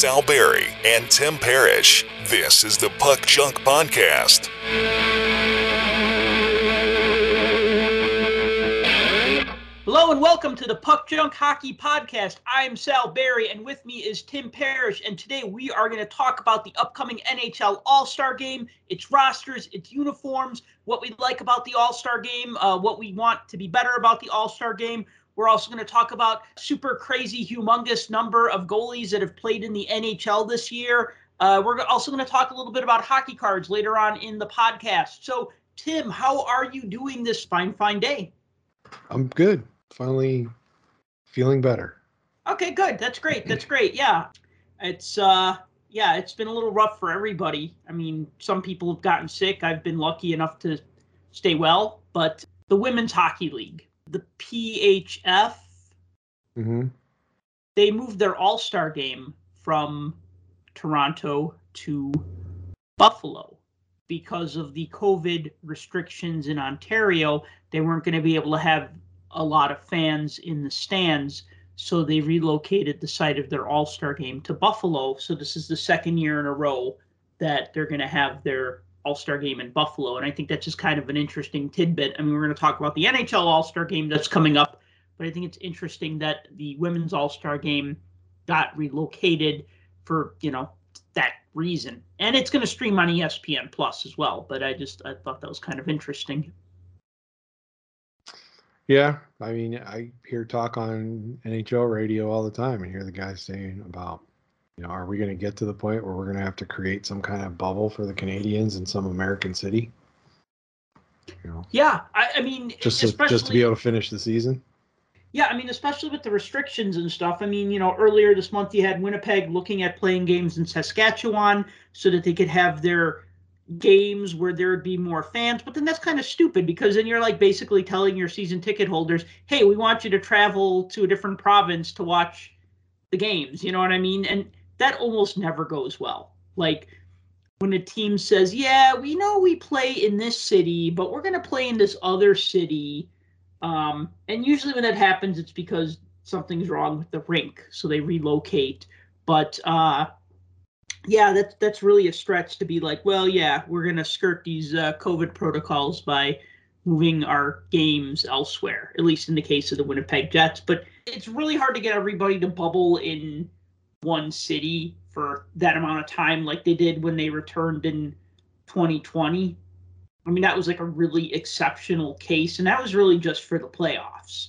Sal Berry and Tim Parrish. This is the Puck Junk Podcast. Hello and welcome to the Puck Junk Hockey Podcast. I'm Sal Berry and with me is Tim Parrish. And today we are going to talk about the upcoming NHL All Star Game, its rosters, its uniforms, what we like about the All Star Game, uh, what we want to be better about the All Star Game. We're also going to talk about super crazy, humongous number of goalies that have played in the NHL this year. Uh, we're also going to talk a little bit about hockey cards later on in the podcast. So, Tim, how are you doing this fine, fine day? I'm good finally feeling better. Okay, good. That's great. That's great. Yeah. It's uh yeah, it's been a little rough for everybody. I mean, some people have gotten sick. I've been lucky enough to stay well, but the Women's Hockey League, the PHF, mm-hmm. they moved their All Star game from Toronto to Buffalo because of the COVID restrictions in Ontario. They weren't going to be able to have a lot of fans in the stands. So they relocated the site of their All Star game to Buffalo. So this is the second year in a row that they're going to have their All Star game in Buffalo. And I think that's just kind of an interesting tidbit. I mean, we're going to talk about the NHL All Star game that's coming up, but I think it's interesting that the Women's All Star game got relocated for, you know, that reason. And it's going to stream on ESPN Plus as well. But I just, I thought that was kind of interesting. Yeah, I mean, I hear talk on NHL radio all the time, and hear the guys saying about, you know, are we going to get to the point where we're going to have to create some kind of bubble for the Canadians in some American city? You know, yeah, I, I mean, just to, just to be able to finish the season. Yeah, I mean, especially with the restrictions and stuff. I mean, you know, earlier this month you had Winnipeg looking at playing games in Saskatchewan so that they could have their games where there would be more fans, but then that's kind of stupid because then you're like basically telling your season ticket holders, "Hey, we want you to travel to a different province to watch the games." You know what I mean? And that almost never goes well. Like when a team says, "Yeah, we know we play in this city, but we're going to play in this other city." Um, and usually when that happens, it's because something's wrong with the rink, so they relocate. But uh, yeah, that's that's really a stretch to be like, well, yeah, we're gonna skirt these uh, COVID protocols by moving our games elsewhere. At least in the case of the Winnipeg Jets, but it's really hard to get everybody to bubble in one city for that amount of time, like they did when they returned in 2020. I mean, that was like a really exceptional case, and that was really just for the playoffs.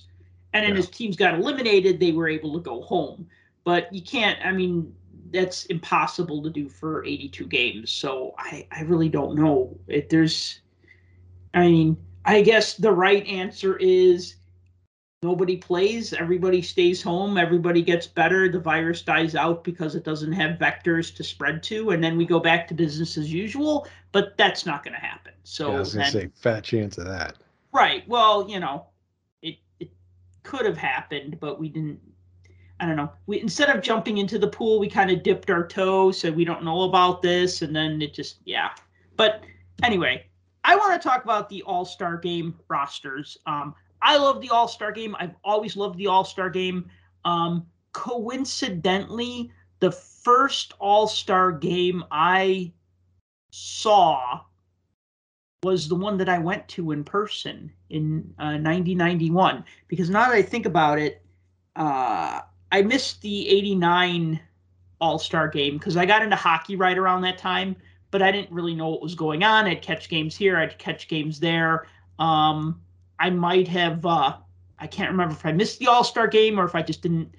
And then yeah. as teams got eliminated, they were able to go home. But you can't. I mean, that's impossible to do for 82 games. So I, I really don't know. If there's, I mean, I guess the right answer is nobody plays, everybody stays home, everybody gets better, the virus dies out because it doesn't have vectors to spread to, and then we go back to business as usual. But that's not going to happen. So yeah, I was going to say, fat chance of that. Right. Well, you know, it it could have happened, but we didn't I don't know. We instead of jumping into the pool, we kind of dipped our toe, so we don't know about this, and then it just yeah. But anyway, I want to talk about the All Star Game rosters. Um, I love the All Star Game. I've always loved the All Star Game. Um, coincidentally, the first All Star Game I saw was the one that I went to in person in uh, 1991. Because now that I think about it, uh, I missed the 89 All Star game because I got into hockey right around that time, but I didn't really know what was going on. I'd catch games here, I'd catch games there. Um, I might have, uh, I can't remember if I missed the All Star game or if I just didn't,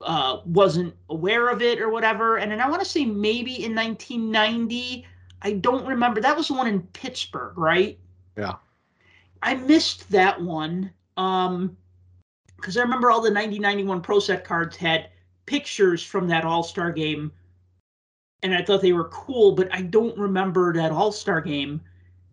uh, wasn't aware of it or whatever. And then I want to say maybe in 1990, I don't remember. That was the one in Pittsburgh, right? Yeah. I missed that one. Um, because I remember all the 1991 Pro Set cards had pictures from that All Star game, and I thought they were cool, but I don't remember that All Star game.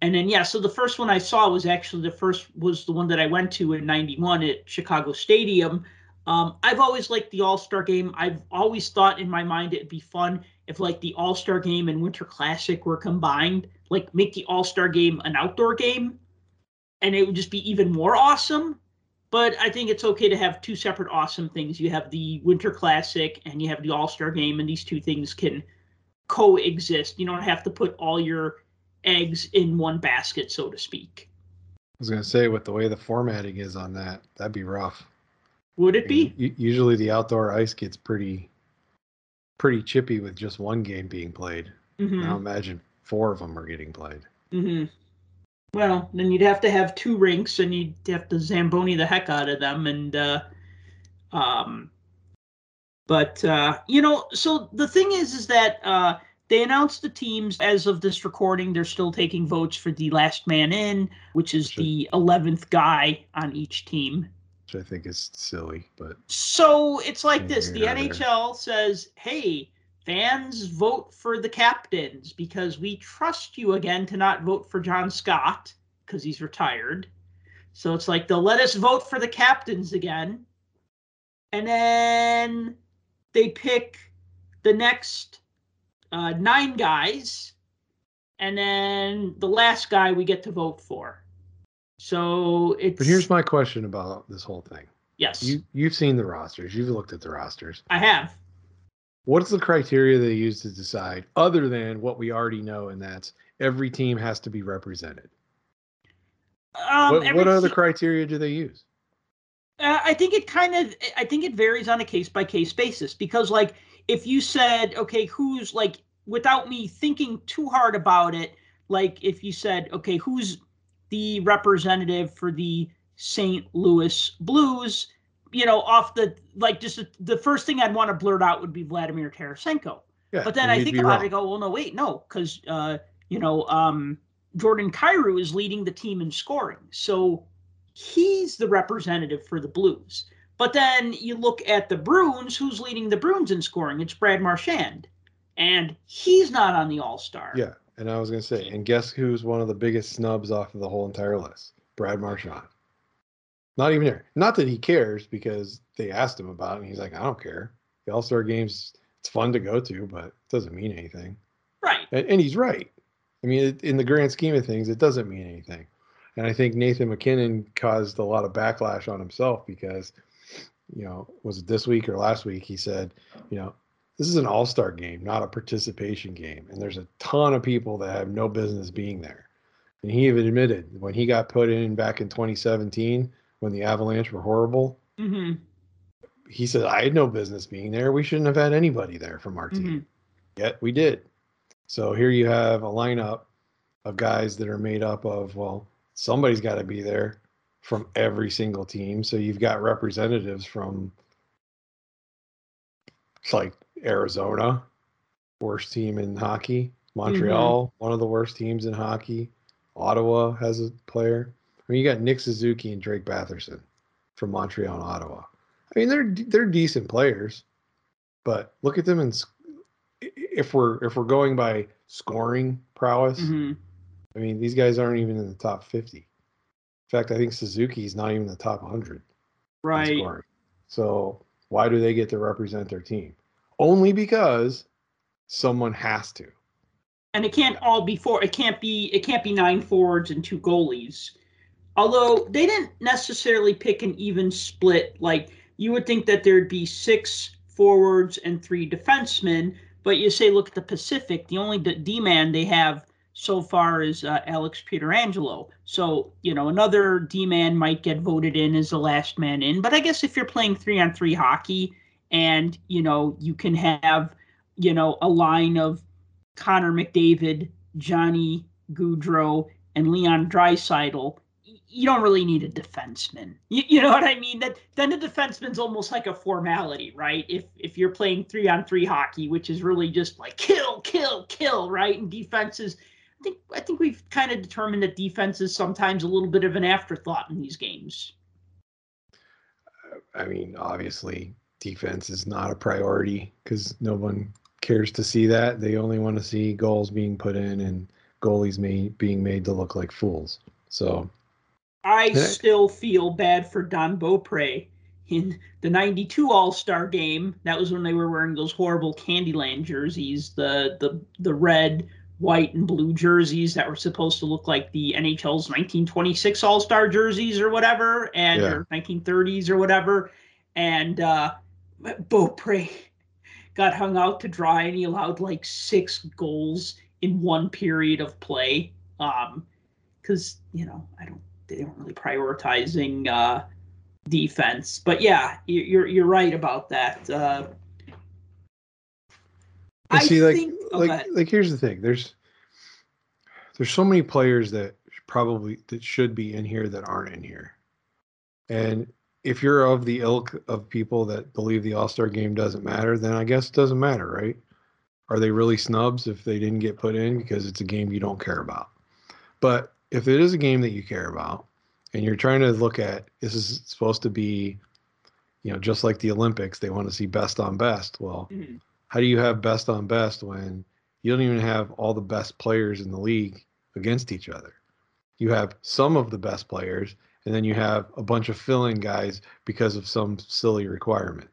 And then yeah, so the first one I saw was actually the first was the one that I went to in '91 at Chicago Stadium. Um, I've always liked the All Star game. I've always thought in my mind it'd be fun if like the All Star game and Winter Classic were combined, like make the All Star game an outdoor game, and it would just be even more awesome but I think it's okay to have two separate awesome things. You have the Winter Classic and you have the All Star Game, and these two things can coexist. You don't have to put all your eggs in one basket, so to speak. I was gonna say, with the way the formatting is on that, that'd be rough. Would it be? Usually, the outdoor ice gets pretty, pretty chippy with just one game being played. hmm Now imagine four of them are getting played. hmm Well, then you'd have to have two rinks, and you'd have to zamboni the heck out of them, and uh, um, but uh, you know, so the thing is, is that uh, they announced the teams as of this recording. They're still taking votes for the last man in, which is Sure. the eleventh guy on each team. which I think is silly, but So it's like this: the. NHL says, "Hey, fans, vote for the captains because we trust you again to not vote for John Scott because he's retired." So it's like they'll let us vote for the captains again, and then they pick the next uh, nine guys, and then the last guy we get to vote for. So it's. but here's my question about this whole thing. yes, You you've seen the rosters, you've looked at the rosters. I have. What's the criteria they use to decide, other than what we already know, and that's every team has to be represented? Um, what what other te- criteria do they use? Uh, I think it kind of I think it varies on a case by case basis because like if you said okay who's like without me thinking too hard about it like if you said okay who's the representative for the St. Louis Blues you know off the like just the, the first thing I'd want to blurt out would be Vladimir Tarasenko Yeah, but then I think about wrong. it, I go, well, no, wait, no, because uh, you know, um, Jordan Kyrou is leading the team in scoring, so he's the representative for the Blues. But then you look at the Bruins, who's leading the Bruins in scoring? It's Brad Marchand, and he's not on the All Star. Yeah, and I was gonna say, and guess who's one of the biggest snubs off of the whole entire list? Brad Marchand. Not even there. Not that he cares because they asked him about it, and he's like, I don't care. The All Star games, it's fun to go to, but it doesn't mean anything. right. And, and he's right. I mean, it, in the grand scheme of things, it doesn't mean anything. And I think Nathan MacKinnon caused a lot of backlash on himself because, you know, was it this week or last week? He said, you know, this is an all star game, not a participation game. And there's a ton of people that have no business being there. And he even admitted when he got put in back in 2017, when the Avalanche were horrible, hmm he said, I had no business being there. We shouldn't have had anybody there from our team. hmm Yet we did. So here you have a lineup of guys that are made up of, well, somebody's got to be there from every single team. So you've got representatives from it's like Arizona, worst team in hockey, Montreal, one of the worst teams in hockey. Ottawa has a player. I mean, you got Nick Suzuki and Drake Batherson from Montreal and Ottawa. I mean, they're they're decent players, but look at them and if we're if we're going by scoring prowess, hmm I mean these guys aren't even in the top fifty. In fact, I think Suzuki's not even the top hundred Right. So why do they get to represent their team? Only because someone has to. and it can't all be four. It can't be. It can't be nine forwards and two goalies. Although they didn't necessarily pick an even split. Like you would think that there'd be six forwards and three defensemen, but you say look at the Pacific. The only D- D-man they have so far is uh, Alex Pietrangelo. So you know another D-man might get voted in as the last man in. But I guess if you're playing three on three hockey, and you know you can have you know a line of Connor McDavid, Johnny Gaudreau, and Leon Draisaitl, you don't really need a defenseman. You, you know what I mean? That then the defenseman's almost like a formality, right? If if you're playing three on three hockey, which is really just like kill, kill, kill, right? And defense is, I think I think we've kind of determined that defense is sometimes a little bit of an afterthought in these games. I mean, obviously, defense is not a priority because no one cares to see that. They only want to see goals being put in and goalies made, being made to look like fools. So, I Yeah. still feel bad for Don Beaupre in the 92 All-Star game. That was when they were wearing those horrible Candyland jerseys, the the the red, white and blue jerseys that were supposed to look like the NHL's 1926 All Star jerseys or whatever, and Yeah. or 1930s or whatever. And uh, Beaupre got hung out to dry, and he allowed like six goals in one period of play. Um, because you know I don't they weren't really prioritizing uh, defense. But yeah, you- you're you're right about that. Uh, I see, like, think oh, like, like, here's the thing. There's, there's so many players that probably that should be in here that aren't in here, and if you're of the ilk of people that believe the All Star game doesn't matter, then I guess it doesn't matter, right? Are they really snubs if they didn't get put in because it's a game you don't care about? But if it is a game that you care about, and you're trying to look at this is supposed to be, you know, just like the Olympics, they want to see best on best. Well, Mhm. How do you have best on best when you don't even have all the best players in the league against each other? You have some of the best players, and then you have a bunch of fill-in guys because of some silly requirement.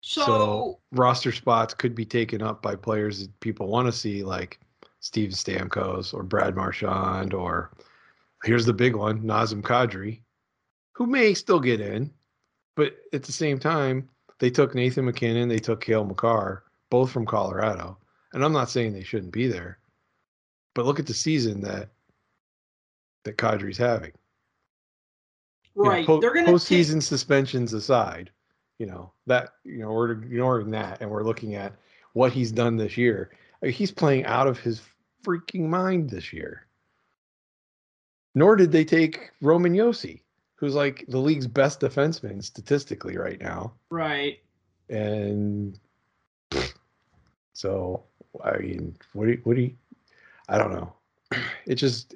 So, so- Roster spots could be taken up by players that people want to see, like Steve Stamkos or Brad Marchand, or here's the big one, Nazem Kadri, who may still get in, but at the same time, they took Nathan MacKinnon, they took Cale Makar, both from Colorado. And I'm not saying they shouldn't be there, but look at the season that that Kadri's having. You know, right, po- they're gonna take, postseason suspensions aside, you know that you know we're ignoring that, and we're looking at what he's done this year. He's playing out of his freaking mind this year. Nor did they take Roman Josi, who's like the league's best defenseman statistically right now, right. and so I mean, what do you, what do you? I don't know. It just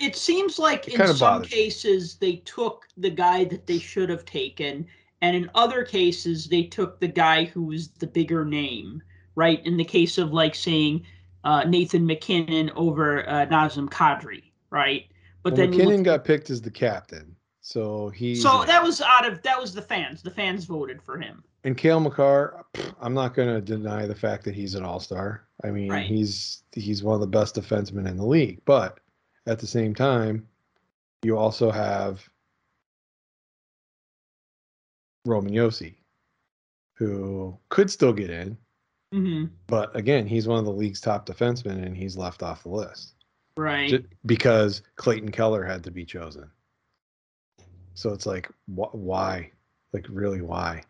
It seems like It in some me. cases they took the guy that they should have taken, and in other cases they took the guy who was the bigger name. Right. In the case of like saying uh, Nathan MacKinnon over uh, Nazem Kadri. Right. But well, then MacKinnon look- got picked as the captain, so he so that was out of that was the fans. The fans voted for him. And Cale Makar, I'm not going to deny the fact that he's an all star. I mean, Right. he's he's one of the best defensemen in the league. But at the same time, you also have Roman Josi, who could still get in. hmm But again, he's one of the league's top defensemen, and he's left off the list Right. Because Clayton Keller had to be chosen. So it's like, wh- why? Like, really, why?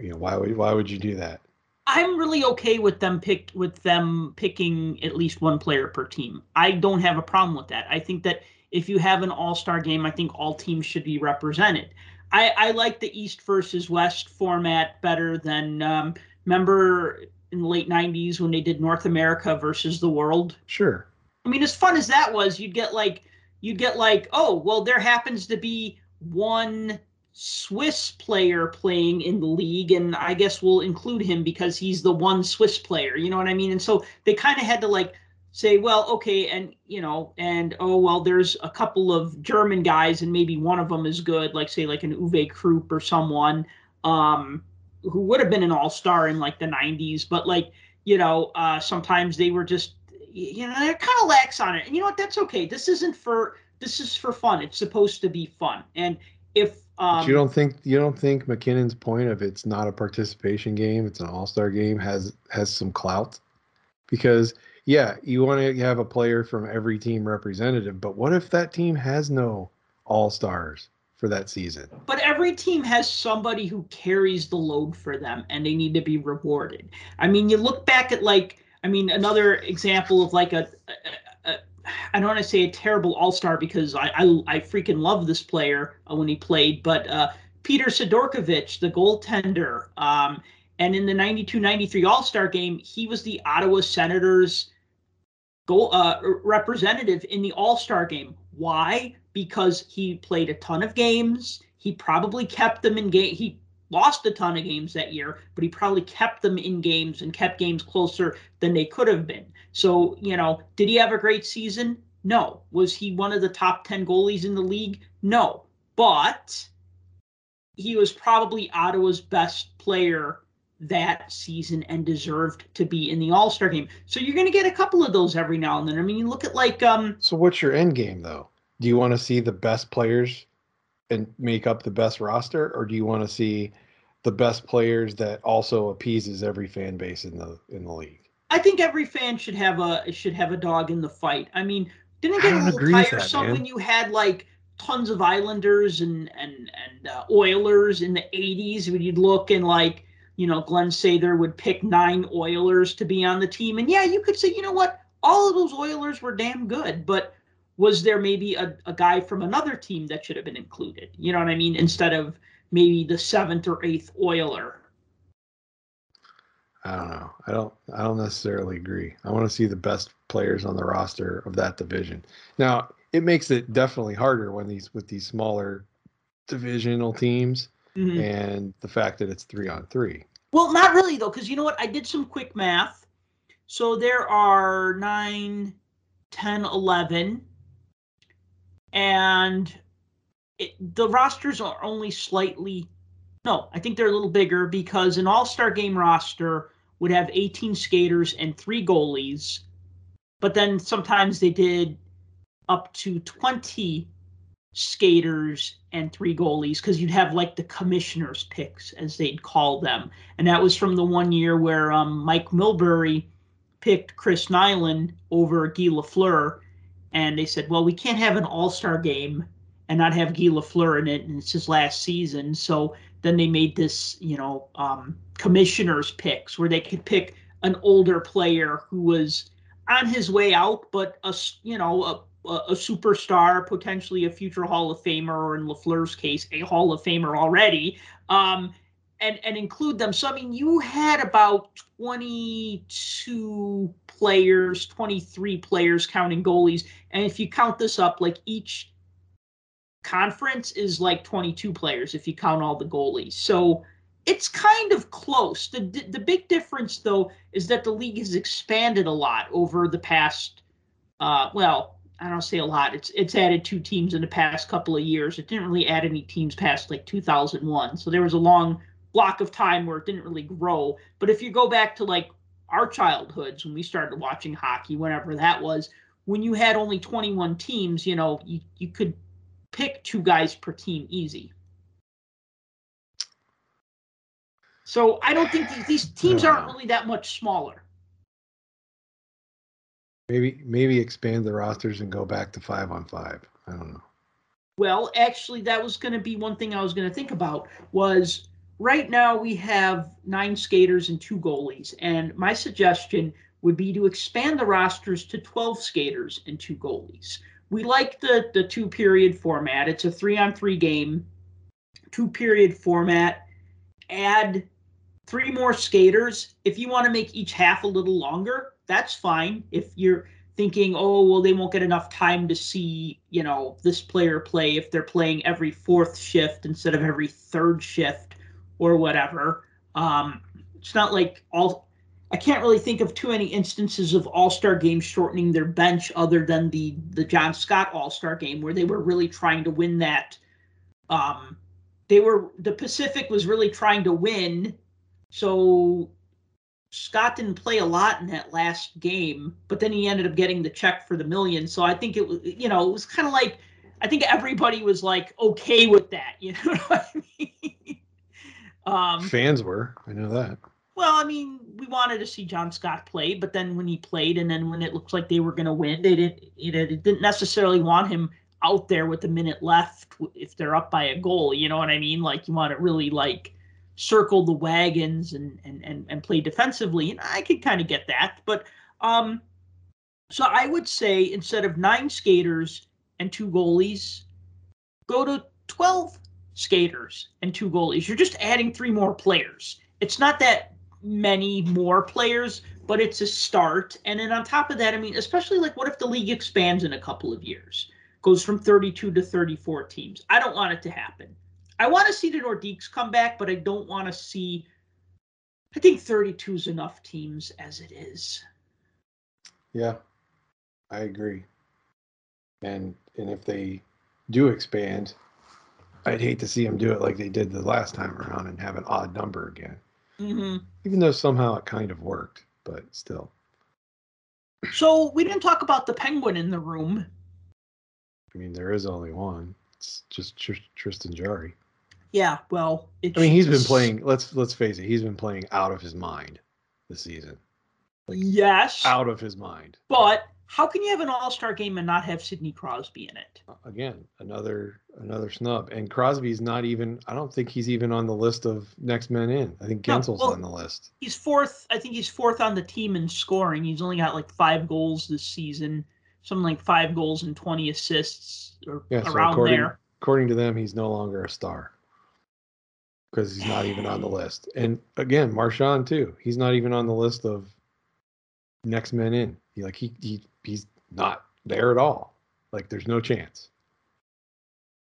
You know, why would why would you do that? I'm really okay with them pick with them picking at least one player per team. I don't have a problem with that. I think that if you have an all-star game, I think all teams should be represented. I, I like the East versus West format better than um, remember in the late '90s when they did North America versus the world. Sure. I mean, as fun as that was, you'd get like you'd get like, oh, well, there happens to be one Swiss player playing in the league, and I guess we'll include him because he's the one Swiss player. You know what I mean? And so they kind of had to like say, well, okay, and you know, and oh well, there's a couple of German guys, and maybe one of them is good, like say like an Uwe Krupp or someone, um, who would have been an all star in like the '90s, but like you know, uh, sometimes they were just you know they're kind of lax on it. And you know what? That's okay. This isn't for this is for fun. It's supposed to be fun. And if um you don't think you don't think MacKinnon's point of it's not a participation game, it's an all-star game has has some clout? Because yeah, you want to have a player from every team representative, but what if that team has no all-stars for that season? but every team has somebody who carries the load for them and they need to be rewarded. I mean you look back at like i mean another example of like a, a, a I don't want to say a terrible all-star because I, I I freaking love this player uh, when he played, but uh, Peter Sidorkiewicz, the goaltender, um, and in the 92-93 All-Star game, he was the Ottawa Senators goal uh, representative in the All-Star game. Why? Because he played a ton of games. He probably kept them in game. He lost a ton of games that year, but he probably kept them in games and kept games closer than they could have been. So, you know, did he have a great season? No. Was he one of the top 10 goalies in the league? No. But he was probably Ottawa's best player that season and deserved to be in the All Star game. So you're going to get a couple of those every now and then. I mean, you look at like. um So what's your end game though? Do you want to see the best players and make up the best roster, or do you want to see the best players that also appeases every fan base in the in the league? I think every fan should have a should have a dog in the fight. I mean, didn't it get a little agree with that, tiresome when you had like tons of Islanders and and and uh, Oilers in the '80s when you'd look and like you know Glenn Sather would pick nine Oilers to be on the team, and yeah, you could say you know what, all of those Oilers were damn good, but was there maybe a, a guy from another team that should have been included? You know what I mean? Instead of maybe the seventh or eighth Oiler. I don't know. I don't. I don't necessarily agree. I want to see the best players on the roster of that division. Now, it makes it definitely harder when these with these smaller divisional teams Mhm. and the fact that it's three on three. Well, not really though, because you know what? I did some quick math. So there are 9, 10, 11, and it, the rosters are only slightly. No, I think they're a little bigger because an All Star game roster would have 18 skaters and three goalies, but then sometimes they did up to 20 skaters and three goalies because you'd have like the commissioners picks as they'd call them and that was from the one year where um, mike milbury picked chris nilan over guy lafleur and they said well we can't have an all-star game and not have guy lafleur in it and it's his last season. So then they made this you know um, commissioners picks where they could pick an older player who was on his way out but a you know a a, superstar, potentially a future Hall of Famer, or in Lafleur's case, a Hall of Famer already, um, and and include them. So I mean, you had about 22 players, 23 players counting goalies, and if you count this up, like each conference is like 22 players if you count all the goalies. So it's kind of close. The the big difference though is that the league has expanded a lot over the past uh, well, I don't say a lot. It's it's added two teams in the past couple of years. It didn't really add any teams past like 2001. So there was a long block of time where it didn't really grow. But if you go back to like our childhoods when we started watching hockey, whenever that was, when you had only 21 teams, you know, you, you could pick two guys per team easy. So I don't think these, these teams aren't really that much smaller. Maybe maybe expand the rosters and go back to five on five. I don't know. Well, actually, that was going to be one thing I was going to think about. Was right now we have nine skaters and two goalies, and my suggestion would be to expand the rosters to 12 skaters and two goalies. We like the the two period format. It's a three on three game, two period format. Add three more skaters. If you want to make each half a little longer, that's fine. If you're thinking, oh, well, they won't get enough time to see, you know, this player play if they're playing every fourth shift instead of every third shift or whatever. Um, it's not like all. I can't really think of too many instances of All Star games shortening their bench other than the the John Scott All Star game where they were really trying to win that. Um, they were the Pacific was really trying to win, so Scott didn't play a lot in that last game, but then he ended up getting the check for the million. So I think it was, you know, it was kind of like, I think everybody was like okay with that. You know what I mean? um, Fans were. I know that. Well, I mean, we wanted to see John Scott play, but then when he played, and then when it looked like they were going to win, they didn't. You know, they didn't necessarily want him out there with a minute left if they're up by a goal. You know what I mean? Like you want to really like circle the wagons and and and, and play defensively, and I could kind of get that. But um, so I would say instead of nine skaters and two goalies, go to twelve skaters and two goalies. You're just adding three more players. It's not that many more players, but it's a start. And then on top of that, I mean, especially like what if the league expands in a couple of years, goes from 32 to 34 teams? I don't want it to happen. I want to see the Nordiques come back, but I don't want to see. I think 32 is enough teams as it is. Yeah, I agree. And and if they do expand, I'd hate to see them do it like they did the last time around and have an odd number again. Hmm Even though somehow it kind of worked, but still. So we didn't talk about the penguin in the room. I mean, there is only one. It's just Tr- Tristan Jarry. Yeah, well, it's I mean, he's been playing. Let's let's face it. He's been playing out of his mind this season. Yes, Out of his mind. but how can you have an All Star game and not have Sidney Crosby in it? Uh, again, another another snub. And Crosby's not even. I don't think he's even on the list of next men in. I think No, well- on the list. He's fourth. I think he's fourth on the team in scoring. He's only got like five goals this season, something like five goals and twenty assists or Yeah, so around according there. according to them, he's no longer a star because he's not even on the list. And again, Marchand too. He's not even on the list of next men in. He like he, he he's not there at all. Like there's no chance.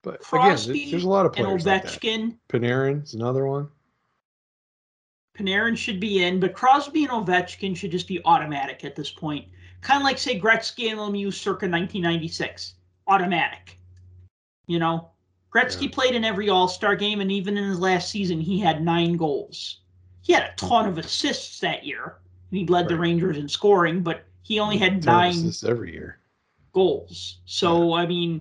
But again, there's, a lot of And players like that. Ovechkin, Panarin's another one. Panarin should be in, but Crosby and Ovechkin should just be automatic at this point. Kind of like say Gretzky and Lemieux circa 1996, automatic. You know, Gretzky Yeah. played in every All Star game, and even in his last season, he had nine goals. He had a ton of mm-hmm. assists that year, and he led the Rangers in scoring, but he only had nine every year. goals. So I mean,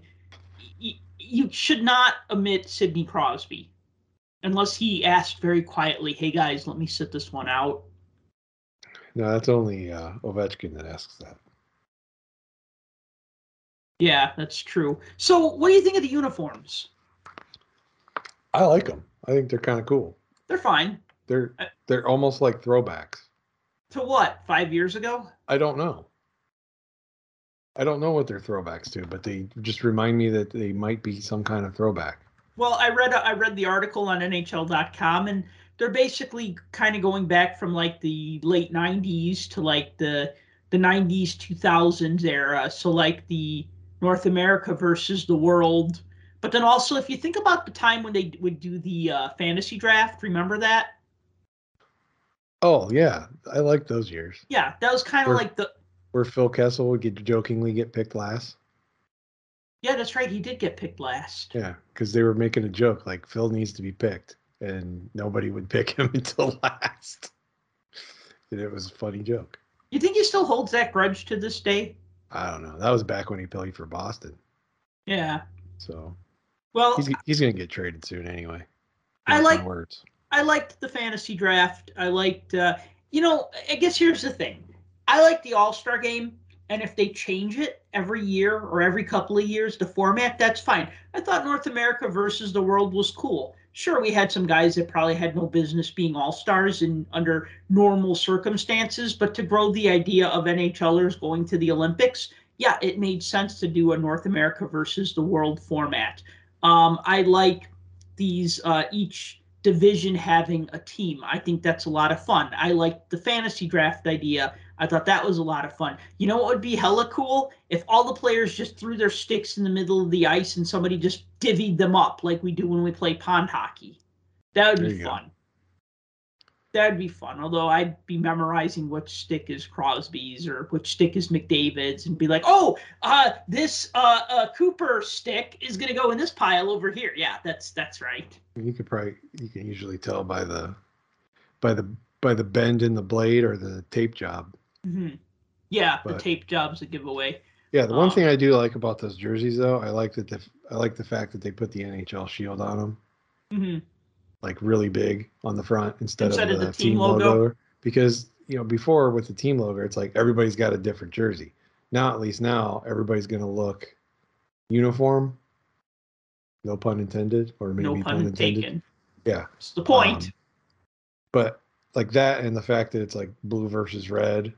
y- you should not omit Sidney Crosby, unless he asked very quietly, "Hey guys, let me sit this one out." No, that's only uh, Ovechkin that asks that. Yeah, that's true. So, what do you think of the uniforms? I like them. I think they're kind of cool. They're fine. They're they're almost like throwbacks. To what? Five years ago? I don't know. I don't know what they're throwbacks to, but they just remind me that they might be some kind of throwback. Well, I read I read the article on NHL.com, and they're basically kind of going back from like the late '90s to like the the '90s 2000s era. So like the North America versus the world. But then also, if you think about the time when they would do the uh, fantasy draft, remember that? Oh yeah, I like those years Yeah, that was kind of like the. where Phil Kessel would get jokingly get picked last. Yeah, that's right. He did get picked last. Yeah, because they were making a joke like Phil needs to be picked, and nobody would pick him until last. And it was a funny joke. You think he still holds that grudge to this day? I don't know. That was back when he played for Boston, Yeah. so Well, he's uh he's gonna get traded soon anyway. I like- words. I liked the fantasy draft. I liked, uh, you know, I guess here's the thing. I like the All Star game, and if they change it every year or every couple of years, the format, that's fine. I thought North America versus the world was cool. Sure, we had some guys that probably had no business being All Stars in under normal circumstances, but to grow the idea of NHLers going to the Olympics, yeah, it made sense to do a North America versus the world format. Um, I like these uh, each division having a team. I think that's a lot of fun. I like the fantasy draft idea. I thought that was a lot of fun. You know what would be hella cool? If all the players just threw their sticks in the middle of the ice and somebody just divvied them up like we do when we play pond hockey. That would There be fun. go. That'd be fun. Although I'd be memorizing which stick is Crosby's or which stick is McDavid's and be like, oh, uh, this uh, uh, Cooper stick is gonna go in this pile over here. Yeah, that's that's right. You could probably you can usually tell by the by the by the bend in the blade or the tape job. hmm Yeah, the tape job's a giveaway. Yeah, the one Um, thing I do like about those jerseys though, I like that the I like the fact that they put the NHL shield on them, hmm like really big on the front instead, Instead of the, the team team logo? logo. Because you know before with the team logo, it's like everybody's got a different jersey. Now at least now everybody's gonna look uniform. No pun intended, or maybe No pun taken. Yeah, It's the point. Um, but like that and the fact that it's like blue versus red,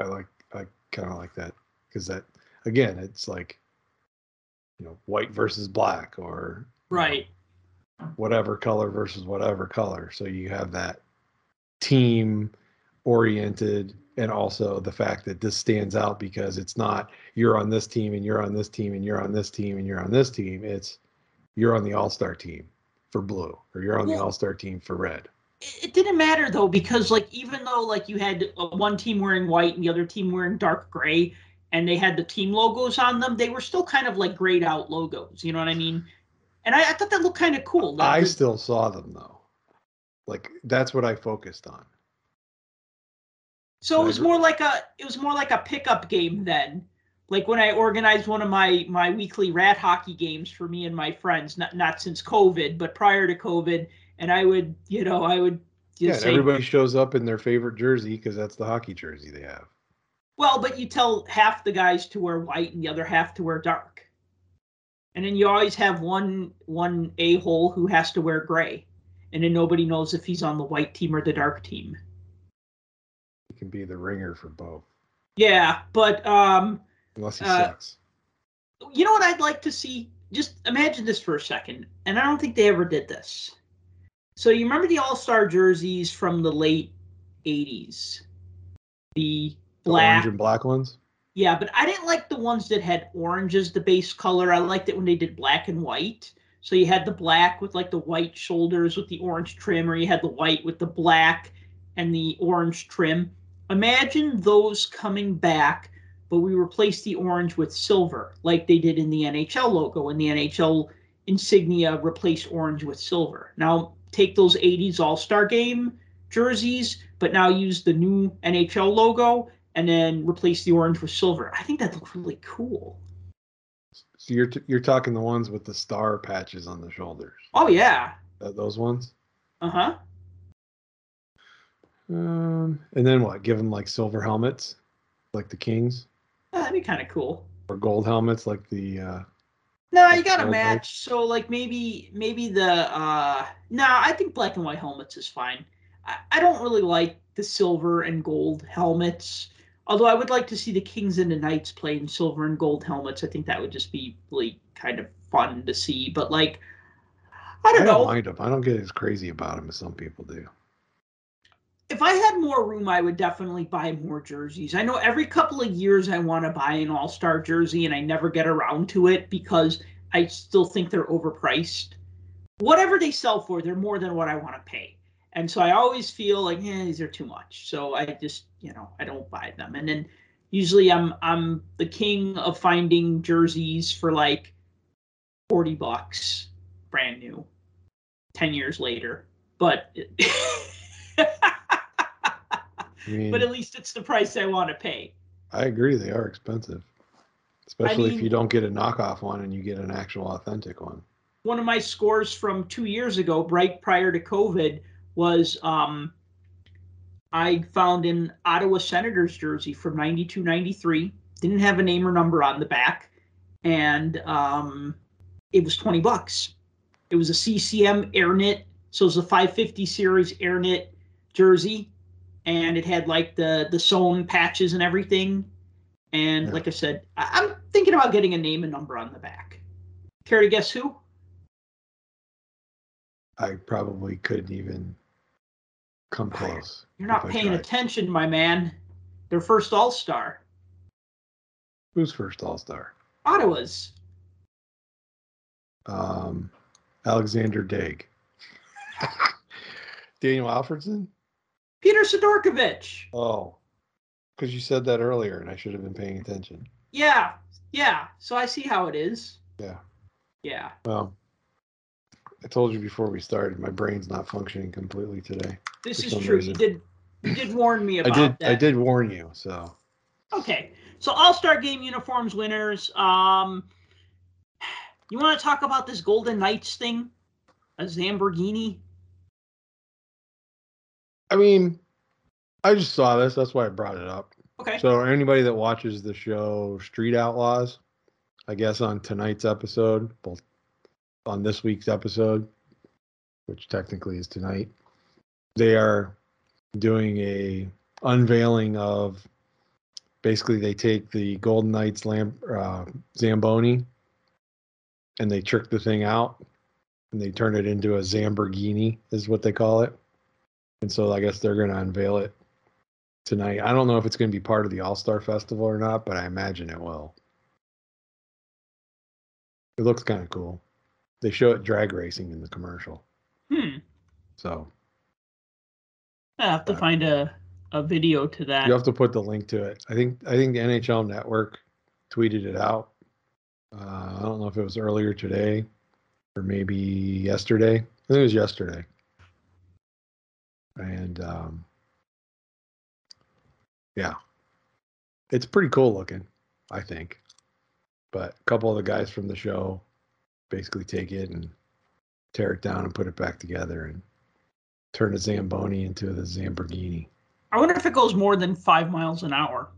I like I kind of like that because that again it's like you know white versus black or right. Whatever color versus whatever color. So you have that team oriented and also the fact that this stands out because it's not you're on this team and you're on this team and you're on this team and you're on this team. It's you're on the all-star team for blue or you're on the all-star team for red. It, it didn't matter though because like even though like you had uh, one team wearing white and the other team wearing dark gray and they had the team logos on them, they were still kind of like grayed out logos. You know what I mean? And I, I thought that looked kind of cool. The- I still saw them though. Like that's what I focused on. So it was more like a it was more like a pickup game then. Like when I organized one of my my weekly rat hockey games for me and my friends, not not since COVID, but prior to COVID, and I would, you know, I would Yeah, say, everybody shows up in their favorite jersey because that's the hockey jersey they have. well, but you tell half the guys to wear white and the other half to wear dark. And then you always have one one a-hole who has to wear gray. And then nobody knows if he's on the white team or the dark team. He can be the ringer for both, Yeah, but um unless he Uh, sucks. you know what I'd like to see? Just imagine this for a second, and I don't think they ever did this. So you remember the All Star jerseys from the late '80s, the The black. orange and black ones. Yeah, but I didn't like the ones that had orange as the base color. I liked it when they did black and white. So you had the black with like the white shoulders with the orange trim, or you had the white with the black and the orange trim. Imagine those coming back, but we replaced the orange with silver, like they did in the NHL logo, and the NHL insignia replaced orange with silver. Now take those 80s All Star game jerseys, but now use the new NHL logo and then replace the orange with silver. I think that looks really cool. So you're t- you're talking the ones with the star patches on the shoulders. Oh yeah. Th- those ones. Uh huh. Um, and then what? Give them like silver helmets, like the Kings, That'd be kind of cool. or gold helmets, like the. Uh, No, you got to match. So like maybe maybe the uh no, I think black and white helmets is fine. I, I don't really like the silver and gold helmets. Although I would like to see the Kings and the Knights play in silver and gold helmets. I think that would just be really kind of fun to see. But like I I don't don't know. mind. I don't get as crazy about them as some people do. if I had more room, I would definitely buy more jerseys. I know every couple of years I want to buy an All Star jersey, and I never get around to it because I still think they're overpriced. Whatever they sell for, they're more than what I want to pay, and so I always feel like, eh, these are too much. So I just, you know, I don't buy them. And then usually I'm I'm the king of finding jerseys for like forty bucks, brand new, ten years later, but. I mean, but at least it's the price I want to pay. I agree they are expensive, especially if mean- you don't get a knockoff one and you get an actual authentic one. One of my scores from two years ago, right prior to COVID, was um, I found an Ottawa Senators jersey from 92 93. Didn't have a name or number on the back. And um, it was 20 bucks. It was a CCM AirKnit. So it was a 550 series AirKnit jersey. And it had like the, the sewn patches and everything. And Yeah. like I said, I, I'm thinking about getting a name and number on the back. Care to guess who? I probably couldn't even come close. You're not paying attention, my man. Their first All Star, Who's first All Star? Ottawa's. Um, Alexandre Daigle. Daniel Alfredsson? Peter Sidorkiewicz. Oh, because you said that earlier, and I should have been paying attention. Yeah, yeah. So I see how it is. Yeah. Yeah. Well, I told you before we started, my brain's not functioning completely today. This is true. reason. You did you did warn me about I did. that. I did warn you. So Okay. So All Star Game uniforms winners. Um, you want to talk about this Golden Knights thing? A Lamborghini? I mean, I just saw this. That's why I brought it up. Okay. So anybody that watches the show Street Outlaws, I guess on tonight's episode, both on this week's episode, which technically is tonight, they are doing a unveiling of basically they take the Golden Knights lamp uh, Zamboni and they trick the thing out and they turn it into a Zamborghini is what they call it. And so I guess they're going to unveil it tonight. I don't know if it's going to be part of the All Star Festival or not, but I imagine it will. It looks kind of cool. They show it drag racing in the commercial. Hmm. So I have to Uh, find a a video to that. you have to put the link to it. I think I think the NHL Network tweeted it out. Uh, I don't know if it was earlier today or maybe yesterday. I think it was yesterday. and um, yeah, it's pretty cool looking, I think. But a couple of the guys from the show basically take it and tear it down and put it back together and turn a Zamboni into the Zamborghini. I wonder if it goes more than five miles an hour.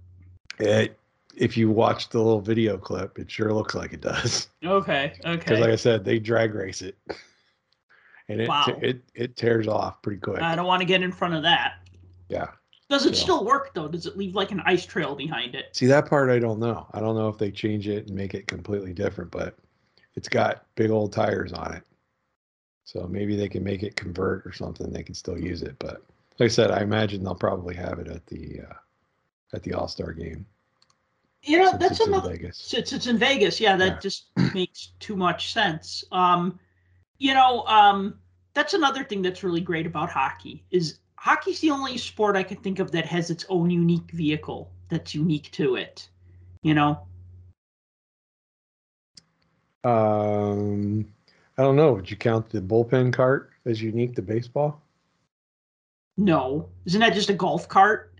It, if you watch the little video clip, it sure looks like it does. Okay, okay. Because, like I said, they drag race it, and it Wow. it it tears off pretty quick. I don't want to get in front of that. yeah. Does it So- still work though? Does it leave like an ice trail behind it? See that part I don't know. I don't know if they change it and make it completely different, but it's got big old tires on it. So maybe they can make it convert or something. They can still use it, but like I said, I imagine they'll probably have it at the uh, at the All Star game. You know, that's another. Vegas. Since it's in Vegas, yeah, that Yeah. just makes too much sense. Um, you know, um, that's another thing that's really great about hockey is hockey's the only sport I can think of that has its own unique vehicle that's unique to it. You know, Um, I don't know. Would you count the bullpen cart as unique to baseball? no, isn't that just a golf cart?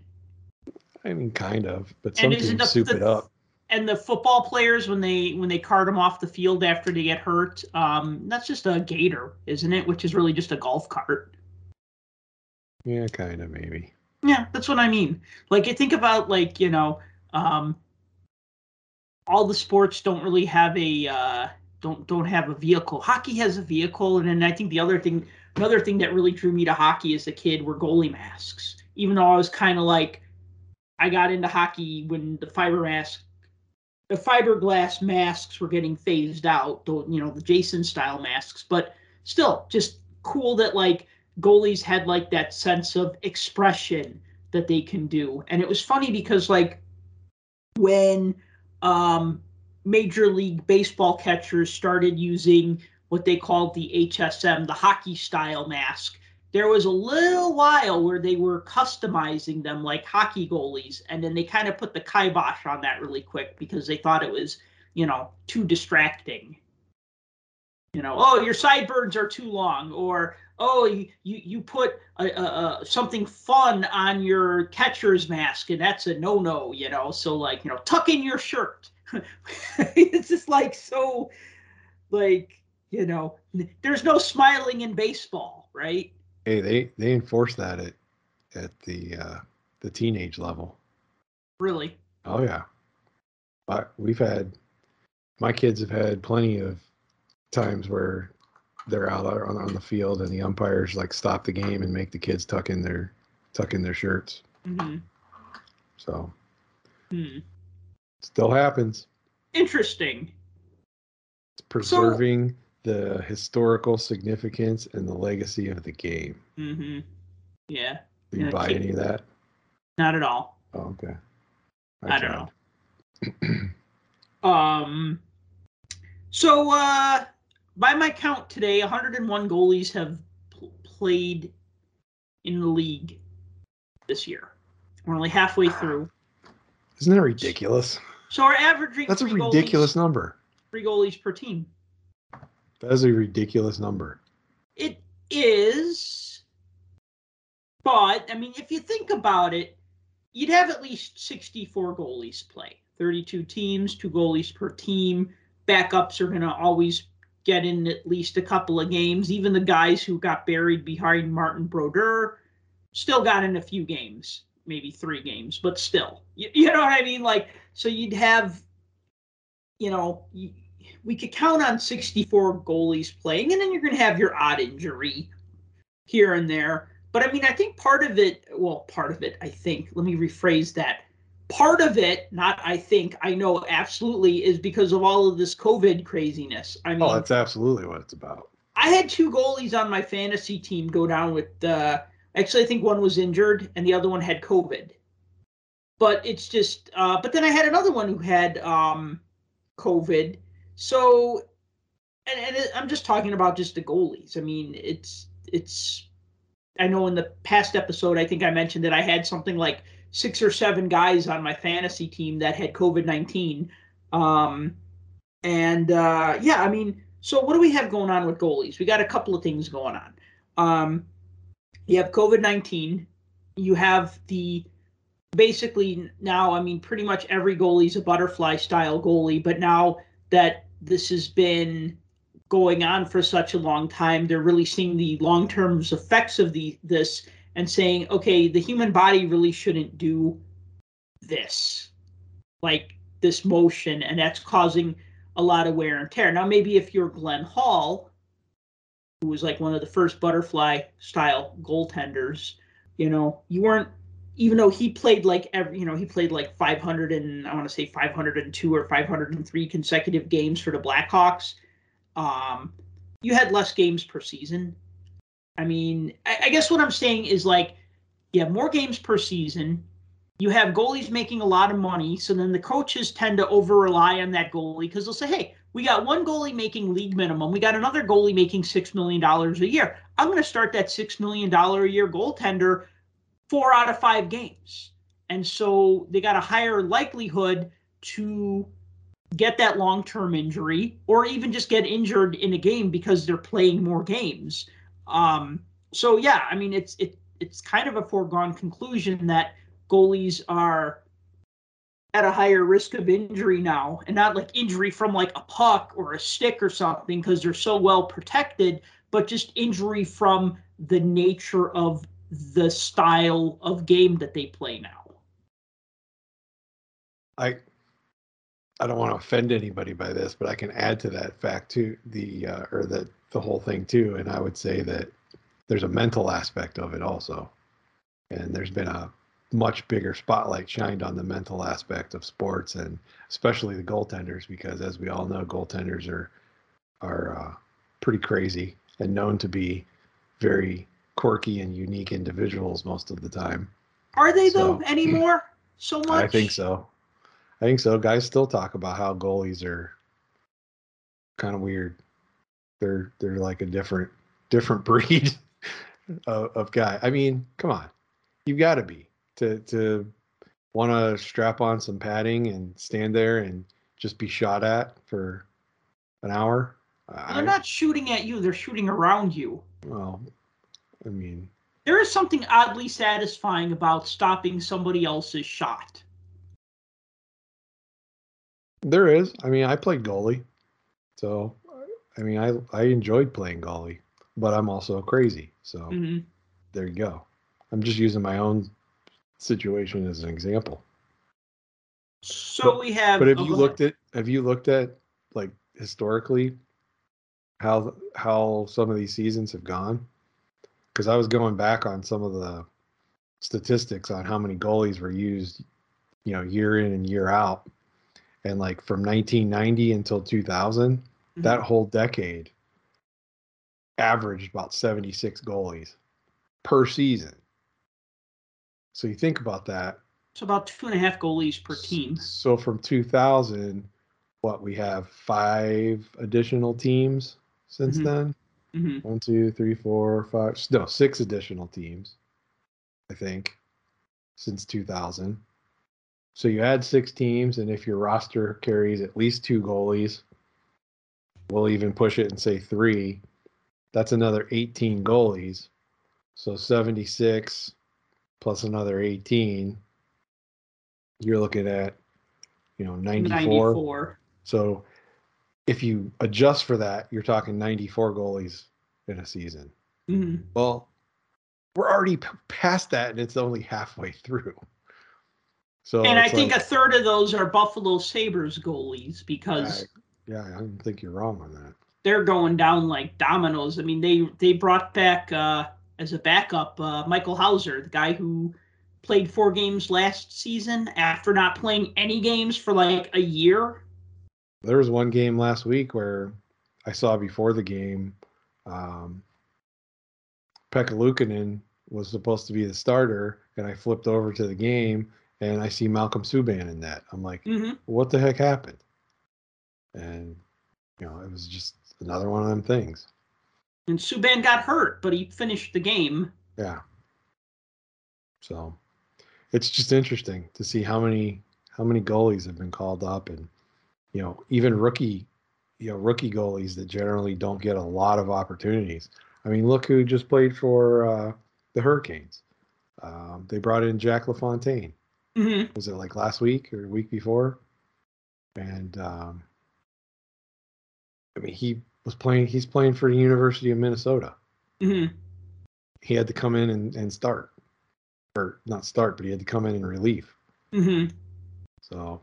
I mean, kind of, but And some teams the- soup the- it up. And the football players when they when they cart them off the field after they get hurt, um, that's just a gator, isn't it? Which is really just a golf cart. Yeah, kind of maybe. Yeah, that's what I mean. Like I think about like, you know, um all the sports don't really have a uh don't don't have a vehicle. Hockey has a vehicle and then I think the other thing another thing that really drew me to hockey as a kid were goalie masks. Even though I was kind of like I got into hockey when the fiber mask the fiberglass masks were getting phased out, the you know, the Jason style masks, but still just cool that like goalies had like that sense of expression that they can do. And it was funny because like when um major league baseball catchers started using what they called the HSM, the hockey style mask, there was a little while where they were customizing them like hockey goalies and then they kind of put the kibosh on that really quick because they thought it was, you know, too distracting. You know, oh, your sideburns are too long or oh you you, put a, a, a, something fun on your catcher's mask and that's a no-no you know? So like you know tuck in your shirt. It's just like so like you know there's no smiling in baseball right? Hey, they they enforce that at at the uh, the teenage level. really? Oh yeah, but we've had my kids have had plenty of times where they're out on, on the field and the umpires like stop the game and make the kids tuck in their tuck in their shirts. hmm So hmm. still happens. interesting It's preserving the historical significance and the legacy of the game. hmm yeah Do you Yeah, buy keep- any of that? not at all Oh, okay. I don't know. Um, so uh, by my count today, 101 goalies have pl- played in the league this year. We're only halfway through, Isn't that ridiculous? so we're averaging. That's a ridiculous Goalies, number. three goalies per team. That is a ridiculous number. It is, but I mean, if you think about it, you'd have at least 64 goalies play. 32 teams, two goalies per team. Backups are going to always get in at least a couple of games. Even the guys who got buried behind Martin Brodeur still got in a few games, maybe three games, but still. You, you know what I mean? Like, so you'd have, you know, we could count on 64 goalies playing, and then you're going to have your odd injury here and there. But I mean, I think part of it, well, part of it, I think, let me rephrase that. Part of it, not I think, I know absolutely, is because of all of this COVID craziness. I mean, Oh, that's absolutely what it's about. I had two goalies on my fantasy team go down with, uh, actually, I think one was injured and the other one had COVID. But it's just, uh, but then I had another one who had um, COVID. So, and, and it, I'm just talking about just the goalies. I mean, it's, it's, I know in the past episode, I think I mentioned that I had something like six or seven guys on my fantasy team that had COVID 19. Um, and uh, yeah, I mean, so what do we have going on with goalies? We got a couple of things going on. Um, You have COVID 19. You have the basically now, I mean, pretty much every goalie's a butterfly style goalie, but now that this has been going on for such a long time, they're really seeing the long term effects of the this and saying, okay, the human body really shouldn't do this, like this motion, and that's causing a lot of wear and tear. Now, maybe if you're Glenn Hall, who was like one of the first butterfly style goaltenders, you know, you weren't even though he played like every, you know, he played like 500 and I want to say 502 or 503 consecutive games for the Blackhawks. Um, you had less games per season. I mean, I, I guess what I'm saying is like, you have more games per season. You have goalies making a lot of money, so then the coaches tend to over rely on that goalie because they'll say, "Hey, we got one goalie making league minimum. We got another goalie making six million dollars a year. I'm going to start that six million dollar a year goaltender four out of five games. And so they got a higher likelihood to get that long term injury or even just get injured in a game because they're playing more games. Um, so yeah, I mean it's it it's kind of a foregone conclusion that goalies are at a higher risk of injury now and not like injury from like a puck or a stick or something because they're so well protected but just injury from the nature of the style of game that they play now. I I don't want to offend anybody by this, but I can add to that fact too the uh, or that the whole thing too, and I would say that there's a mental aspect of it also, and there's been a much bigger spotlight shined on the mental aspect of sports and especially the goaltenders because as we all know goaltenders are are uh, pretty crazy and known to be very quirky and unique individuals most of the time. Are they so, though anymore? So much? I think so. I think so. Guys still talk about how goalies are kind of weird. They're they're like a different different breed of, of guy. I mean, come on, you've got to be to to want to strap on some padding and stand there and just be shot at for an hour. They're I, not shooting at you; they're shooting around you. Well, I mean, there is something oddly satisfying about stopping somebody else's shot. There is. I mean, I played goalie, so I mean, I I enjoyed playing goalie, but I'm also crazy. So mm-hmm. there you go. I'm just using my own situation as an example. So but, we have. But have you looked at have you looked at like historically how how some of these seasons have gone? because I was going back on some of the statistics on how many goalies were used, you know, year in and year out. And like from 1990 until 2000, mm-hmm. that whole decade averaged about 76 goalies per season. So you think about that. So about two and a half goalies per team. So from 2000, what we have five additional teams since mm-hmm. then. Mm-hmm. One, two, three, four, five. No, six additional teams. I think since 2000. So you add six teams, and if your roster carries at least two goalies, we'll even push it and say three. That's another 18 goalies. So 76 plus another 18. You're looking at, you know, 94. 94. So if you adjust for that, you're talking 94 goalies in a season. Mm-hmm. Well, we're already p- past that, and it's only halfway through. So, and I think like, a third of those are Buffalo Sabres goalies because. Yeah, I don't think you're wrong on that. They're going down like dominoes. I mean, they they brought back uh, as a backup uh, Michael Houser, the guy who played four games last season after not playing any games for like a year there was one game last week where I saw before the game, um, Pekka Luukkonen was supposed to be the starter, and I flipped over to the game and I see Malcolm Subban in that. I'm like, mm-hmm. what the heck happened? And you know, it was just another one of them things. And Subban got hurt, but he finished the game. Yeah. So it's just interesting to see how many how many goalies have been called up and you know, even rookie, you know, rookie goalies that generally don't get a lot of opportunities. I mean, look who just played for uh, the Hurricanes. Um, they brought in Jack LaFontaine. Mm-hmm. Was it like last week or week before? And um, I mean, he was playing. He's playing for the University of Minnesota. Mm-hmm. He had to come in and, and start, or not start, but he had to come in in relief. Mm-hmm. So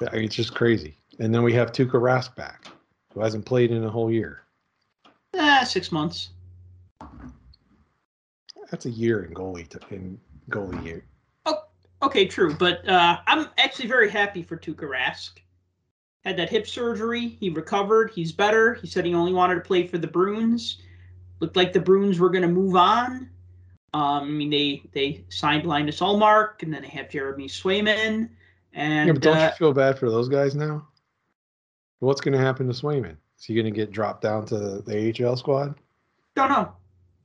I mean, it's just crazy. And then we have Tuukka Rask back, who hasn't played in a whole year. Eh, six months. That's a year in goalie to, in goalie year. Oh, Okay, true, but uh, I'm actually very happy for Tuukka Rask. Had that hip surgery, he recovered, he's better. He said he only wanted to play for the Bruins. Looked like the Bruins were going to move on. Um, I mean, they they signed Linus Ullmark, and then they have Jeremy Swayman. And yeah, but don't uh, you feel bad for those guys now? What's going to happen to Swayman? Is he going to get dropped down to the AHL squad? don't know.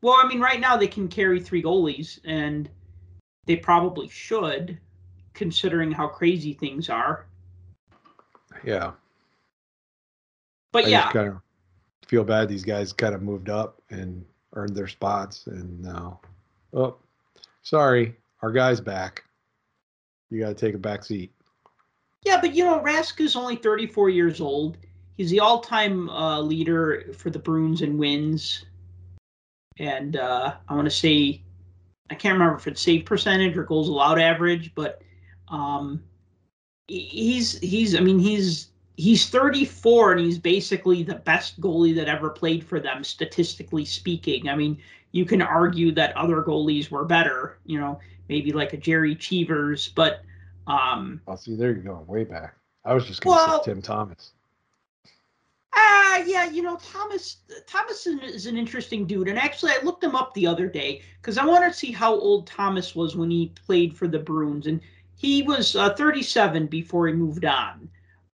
Well, I mean, right now they can carry three goalies, and they probably should, considering how crazy things are. Yeah. But I yeah, kind of feel bad these guys kind of moved up and earned their spots, and now, oh, sorry, our guy's back. You got to take a back seat. Yeah, but you know, Rask is only 34 years old. He's the all-time uh, leader for the Bruins in wins, and uh, I want to say, I can't remember if it's save percentage or goals allowed average, but um, he's he's I mean he's he's 34 and he's basically the best goalie that ever played for them statistically speaking. I mean, you can argue that other goalies were better, you know, maybe like a Jerry Cheevers, but um, I'll see. There you go, way back. I was just going to Well- say Tim Thomas. Ah, yeah, you know, Thomas Thomas is, is an interesting dude, and actually, I looked him up the other day because I wanted to see how old Thomas was when he played for the Bruins, and he was uh, 37 before he moved on.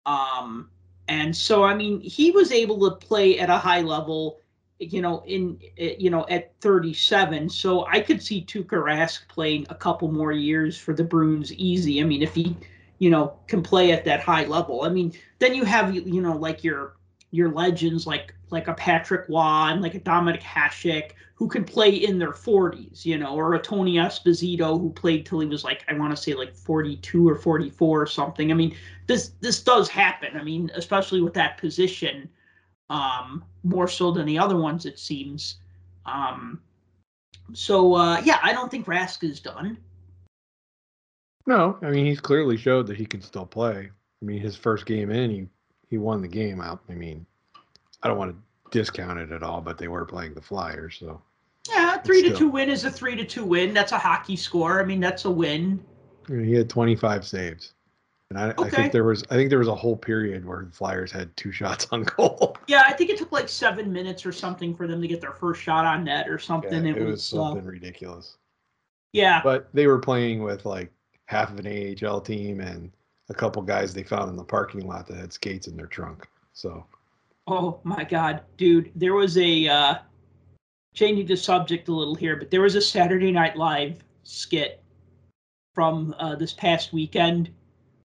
Um, and so, I mean, he was able to play at a high level, you know, in eh, you know at 37. So I could see Tuukka Rask playing a couple more years for the Bruins easy. I mean, if he, you know, can play at that high level. I mean, then you have you know like your your legends like like a Patrick Roy and like a Dominik Hasek who can play in their 40s, you know, or a Tony Esposito who played till he was like I want to say like 42 or 44 or something. I mean, this this does happen. I mean, especially with that position, um, more so than the other ones it seems. Um, so uh, yeah, I don't think Rask is done. No, I mean he's clearly showed that he can still play. I mean his first game in, he he won the game out. I mean, I don't want to discount it at all, but they were playing the Flyers, so Yeah, three to still- two win is a three to two win. That's a hockey score. I mean, that's a win. He had 25 saves. And I, I think there was I think there was a whole period where the Flyers had two shots on goal. Yeah, I think it took like seven minutes or something for them to get their first shot on net or something. Yeah, it, it was was, uh, something ridiculous. yeah, But they were playing with like half of an AHL team and a couple guys they found in the parking lot that had skates in their trunk. So Oh my God, dude! There was a uh, changing the subject a little here, but there was a Saturday Night Live skit from uh, this past weekend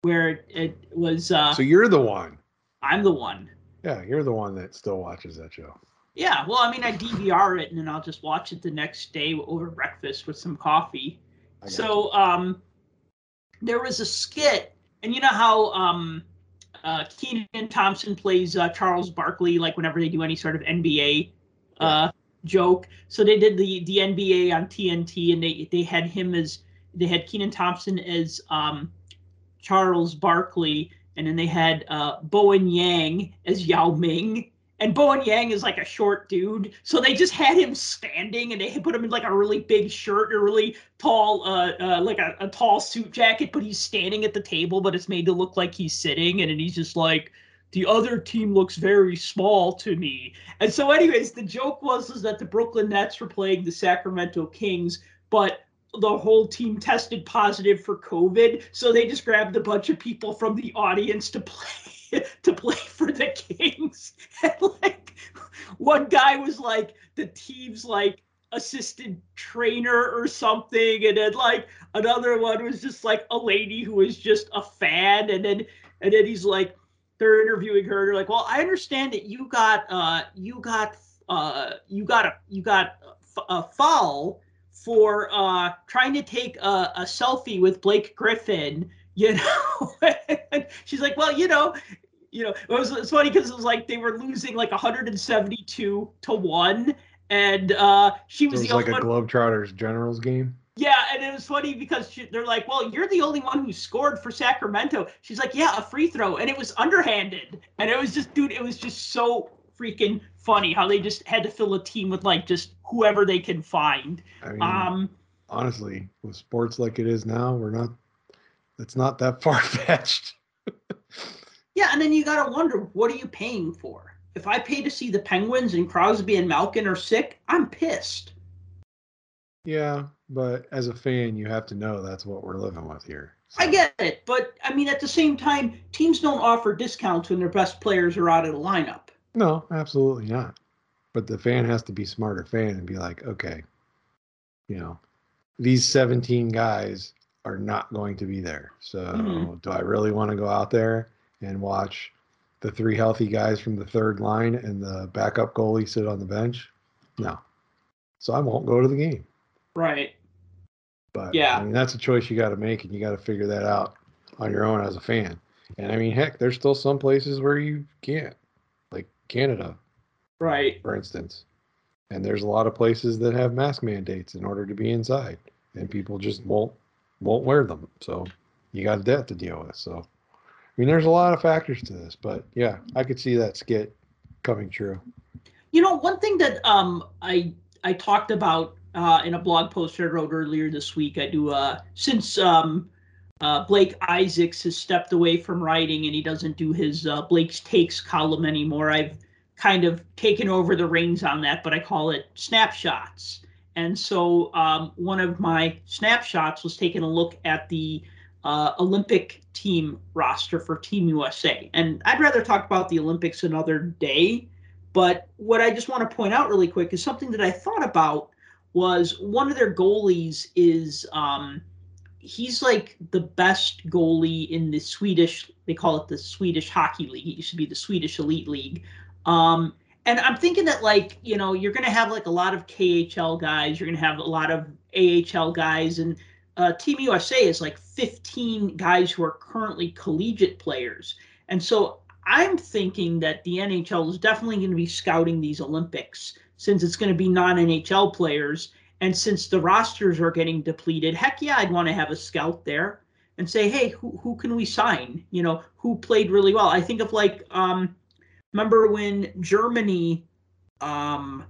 where it, it was. Uh, so you're the one. I'm the one. Yeah, you're the one that still watches that show. Yeah, well, I mean, I DVR it and then I'll just watch it the next day over breakfast with some coffee. So um, there was a skit, and you know how um, uh, Kenan Thompson plays uh, Charles Barkley, like whenever they do any sort of NBA uh, joke. So they did the the NBA on TNT, and they they had him as they had Kenan Thompson as um, Charles Barkley, and then they had uh, Bowen Yang as Yao Ming. And Bowen Yang is like a short dude, so they just had him standing, and they put him in like a really big shirt, a really tall, uh, uh like a, a tall suit jacket, but he's standing at the table, but it's made to look like he's sitting, and he's just like, the other team looks very small to me. And so, anyways, the joke was is that the Brooklyn Nets were playing the Sacramento Kings, but the whole team tested positive for COVID, so they just grabbed a bunch of people from the audience to play to play for the Kings. And like one guy was like the team's like assistant trainer or something, and then like another one was just like a lady who was just a fan, and then and then he's like they're interviewing her. And they're like, well, I understand that you got uh you got uh you got a you got a foul for uh, trying to take a, a selfie with Blake Griffin. You know, she's like, well, you know, you know, it was it's funny because it was like they were losing like 172 to one, and uh, she was, So was like only a. Globetrotters Generals game. Yeah, and it was funny because she, they're like, "Well, you're the only one who scored for Sacramento." She's like, "Yeah, a free throw," and it was underhanded, and it was just, dude, it was just so freaking funny how they just had to fill a team with like just whoever they can find. I mean, Um, honestly, with sports like it is now, we're not. It's not that far fetched. yeah, and then you gotta wonder, what are you paying for? If I pay to see the Penguins and Crosby and Malkin are sick, I'm pissed. Yeah, but as a fan, you have to know that's what we're living with here. I get it, but I mean, at the same time, teams don't offer discounts when their best players are out of the lineup. No, absolutely not. But the fan has to be smarter fan and be like, okay, you know, these 17 guys are not going to be there. So Mhm. do I really want to go out there and watch the three healthy guys from the third line and the backup goalie sit on the bench? No. So I won't go to the game. Right. But Yeah. I mean, that's a choice you got to make, and you got to figure that out on your own as a fan. And I mean, heck, there's still some places where you can't, like Canada, Right. for instance. And there's a lot of places that have mask mandates in order to be inside, and people just won't won't wear them. So you got that to deal with. So I mean, there's a lot of factors to this, but yeah, I could see that skit coming true. You know, one thing that um I I talked about uh, in a blog post I wrote earlier this week. I do uh since um uh, Blake Isaacs has stepped away from writing and he doesn't do his uh, Blake's takes column anymore. I've kind of taken over the reins on that, but I call it snapshots. And so um, one of my snapshots was taking a look at the uh, Olympic team roster for Team USA. And I'd rather talk about the Olympics another day. But what I just want to point out really quick is something that I thought about was one of their goalies is um, he's like the best goalie in the Swedish. They call it the Swedish Hockey League. It used to be the Swedish Elite League. Um, and I'm thinking that like you know you're going to have like a lot of KHL guys. You're going to have a lot of AHL guys, and uh, Team USA is like 15 guys who are currently collegiate players. And so I'm thinking that the NHL is definitely going to be scouting these Olympics since it's going to be non NHL players. And since the rosters are getting depleted, heck yeah, I'd want to have a scout there and say, hey, who, who can we sign? You know, who played really well? I think of like, um, remember when Germany um,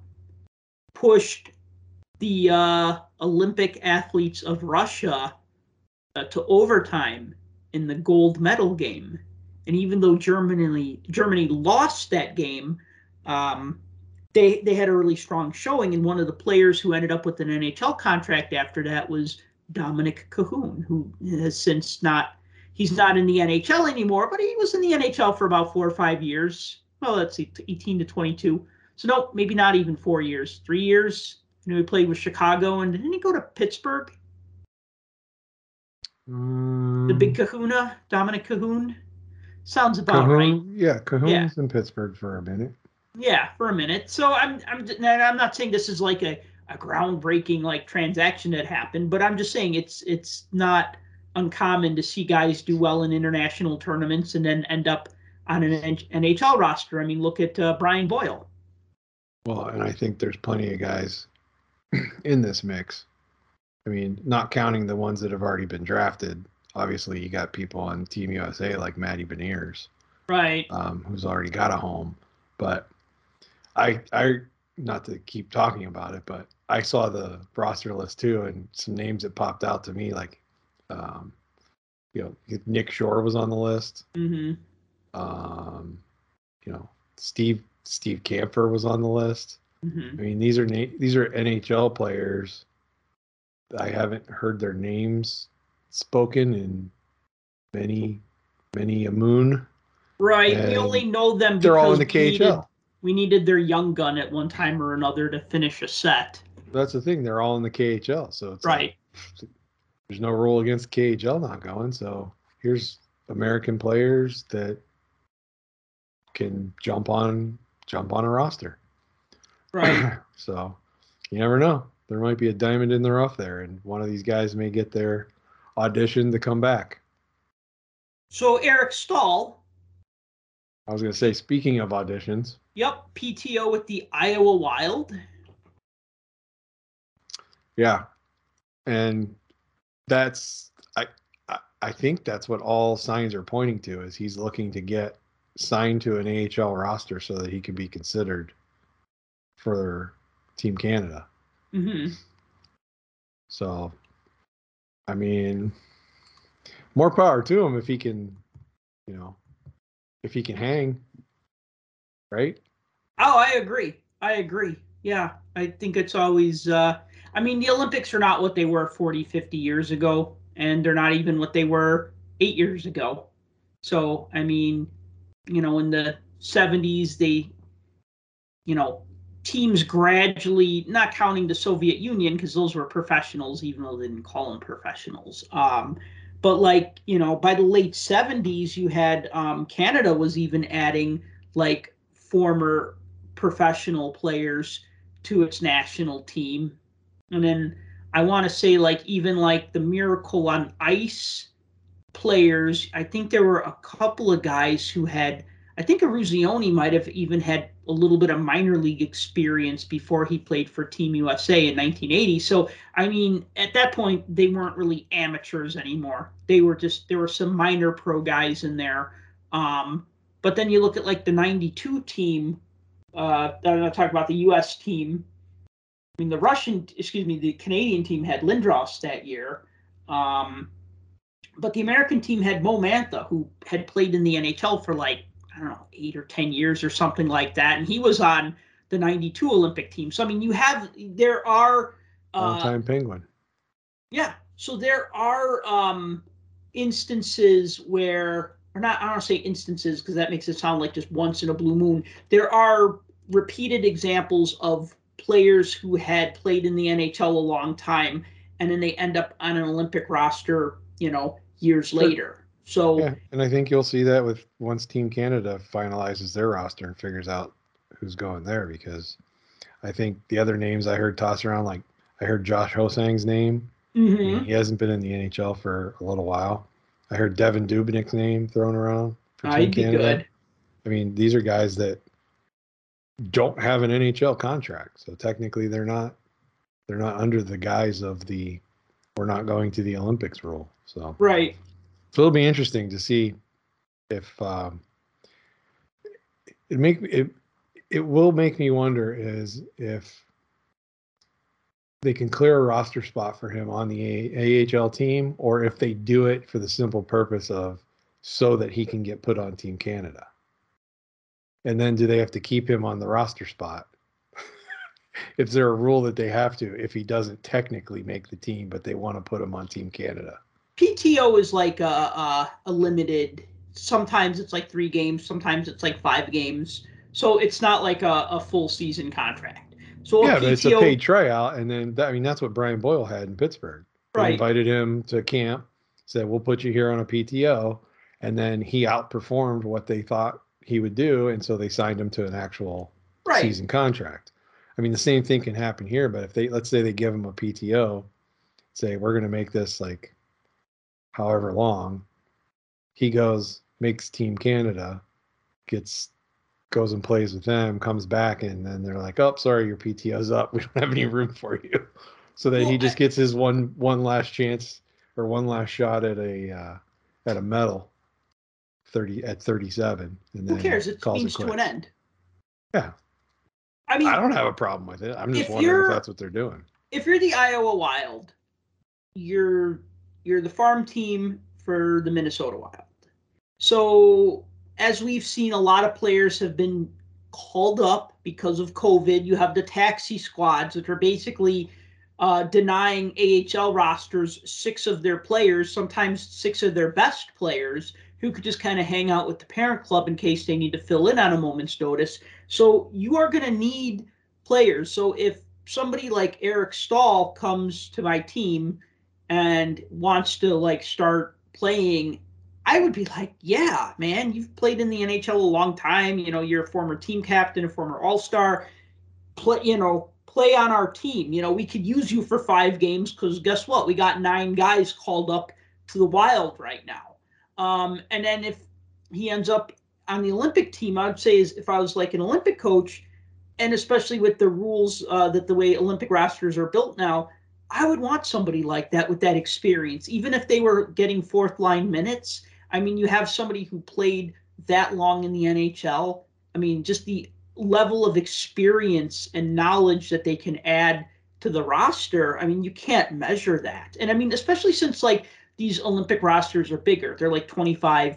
pushed the uh, Olympic athletes of Russia uh, to overtime in the gold medal game? And even though Germany Germany lost that game, um, they they had a really strong showing. And one of the players who ended up with an NHL contract after that was Dominik Kahun, who has since not he's not in the NHL anymore, but he was in the NHL for about four or five years. Well, let's see, 18 to 22. So no, maybe not even four years, three years. You know, he played with Chicago, and didn't he go to Pittsburgh? The big mm. Kahuna, Dominik Kahun. Sounds about Kahun, right. Yeah, Kahun's in Pittsburgh for a minute. Yeah, for a minute. So I'm I'm I'm not saying this is like a, a groundbreaking like transaction that happened, but I'm just saying it's it's not uncommon to see guys do well in international tournaments and then end up on an NHL roster. I mean, look at uh, Brian Boyle. Well, and I think there's plenty of guys in this mix. I mean, not counting the ones that have already been drafted. Obviously, you got people on Team USA like Matty Beniers, Right. um, who's already got a home. But I, I, not to keep talking about it, but I saw the roster list too, and some names that popped out to me, like, um, you know, Nick Shore was on the list. hmm Um, you know, Steve Steve Kampfer was on the list. hmm I mean, these are na- these are NHL players. I haven't heard their names spoken in many many a moon. Right. we only know them They're all in the we needed, KHL. we needed their young gun at one time or another to finish a set. That's the thing; they're all in the KHL. So it's Right. like, there's no rule against KHL not going. So here's American players that can jump on jump on a roster. Right. so you never know. There might be a diamond in the rough there, and one of these guys may get their audition to come back. So Eric Staal. I was going to say, speaking of auditions. Yep, PTO with the Iowa Wild. Yeah, and that's I I think that's what all signs are pointing to is he's looking to get signed to an AHL roster so that he can be considered for Team Canada. Mm-hmm. So, I mean, more power to him if he can, you know, if he can hang, right? Oh, I agree. I agree. Yeah, I think it's always. Uh, I mean, the Olympics are not what they were 40, 50 years ago, and they're not even what they were eight years ago. So, I mean, you know, in the 70s, they, you know, teams gradually, not counting the Soviet Union because those were professionals, even though they didn't call them professionals. Um, but like you know, by the late '70s, you had um, Canada was even adding like former professional players to its national team, and then I want to say like even like the Miracle on Ice players. I think there were a couple of guys who had I think Eruzione might have even had a little bit of minor league experience before he played for Team USA in 1980. So, I mean, at that point, they weren't really amateurs anymore. They were just, there were some minor pro guys in there. Um, but then you look at like the 92 team, uh, I'm not talking about the US team. I mean, the Russian, excuse me, the Canadian team had Lindros that year. Um, but the American team had Moe Mantha, who had played in the NHL for like I don't know, eight or 10 years or something like that. And he was on the 92 Olympic team. So, I mean, you have, there are. Uh, Long time penguin. Yeah. So there are um, instances where, or not, I don't want to say instances because that makes it sound like just once in a blue moon. There are repeated examples of players who had played in the NHL a long time and then they end up on an Olympic roster, you know, years sure. later. So yeah, and I think you'll see that with once Team Canada finalizes their roster and figures out who's going there because I think the other names I heard tossed around like I heard Josh Ho-Sang's name. Mm-hmm. He hasn't been in the NHL for a little while. I heard Devan Dubnyk's name thrown around for Team Canada. Good. I mean, these are guys that don't have an NHL contract, so technically they're not they're not under the guise of the we're not going to the Olympics rule. So right, so it'll be interesting to see if um, it make it it will make me wonder is if they can clear a roster spot for him on the AHL team, or if they do it for the simple purpose of so that he can get put on Team Canada. And then do they have to keep him on the roster spot? Is there a rule that they have to if he doesn't technically make the team, but they want to put him on Team Canada? PTO is like a, a, a limited. Sometimes it's like three games. Sometimes it's like five games. So it's not like a, a full season contract. So yeah, PTO, but it's a paid tryout, and then that, I mean that's what Brian Boyle had in Pittsburgh. They right. invited him to camp, said we'll put you here on a PTO, and then he outperformed what they thought he would do, and so they signed him to an actual right. season contract. I mean the same thing can happen here, but if they let's say they give him a PTO, say we're going to make this like however long. He goes, makes Team Canada, gets goes and plays with them, comes back, and then they're like, "Oh, sorry, your PTO's up. We don't have any room for you." So that well, he just gets his one one last chance or one last shot at a uh, at a medal. Thirty at thirty-seven, and then who cares? It means to an end. Yeah, I mean, I don't have a problem with it. I'm just wondering if that's what they're doing. If you're the Iowa Wild, you're you're the farm team for the Minnesota Wild. So, as we've seen, a lot of players have been called up because of COVID. You have the taxi squads, which are basically uh, denying AHL rosters six of their players, sometimes six of their best players, who could just kind of hang out with the parent club in case they need to fill in on a moment's notice. So, you are going to need players. So, if somebody like Eric Staal comes to my team, and wants to like start playing, I would be like, yeah, man, you've played in the NHL a long time. You know, you're a former team captain, a former All Star. Play, you know, play on our team. You know, we could use you for five games because guess what? We got nine guys called up to the Wild right now. Um, and then if he ends up on the Olympic team, I'd say is if I was like an Olympic coach, and especially with the rules uh, that the way Olympic rosters are built now, I would want somebody like that with that experience, even if they were getting fourth line minutes. I mean, you have somebody who played that long in the NHL. I mean, just the level of experience and knowledge that they can add to the roster. I mean, you can't measure that. And I mean, especially since like these Olympic rosters are bigger, they're like 25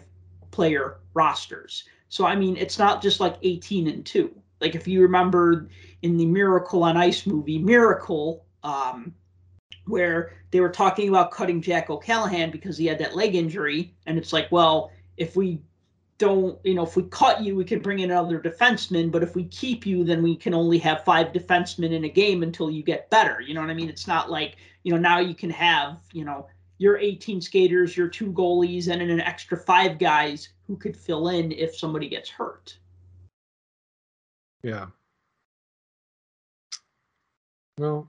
player rosters. So, I mean, it's not just like 18 and 2. Like, if you remember in the Miracle on Ice movie, Miracle, um, where they were talking about cutting Jack O'Callahan because he had that leg injury. And it's like, well, if we don't, you know, if we cut you, we can bring in another defenseman. But if we keep you, then we can only have five defensemen in a game until you get better. You know what I mean? It's not like, you know, now you can have, you know, your 18 skaters, your two goalies, and an extra five guys who could fill in if somebody gets hurt. Yeah. Well,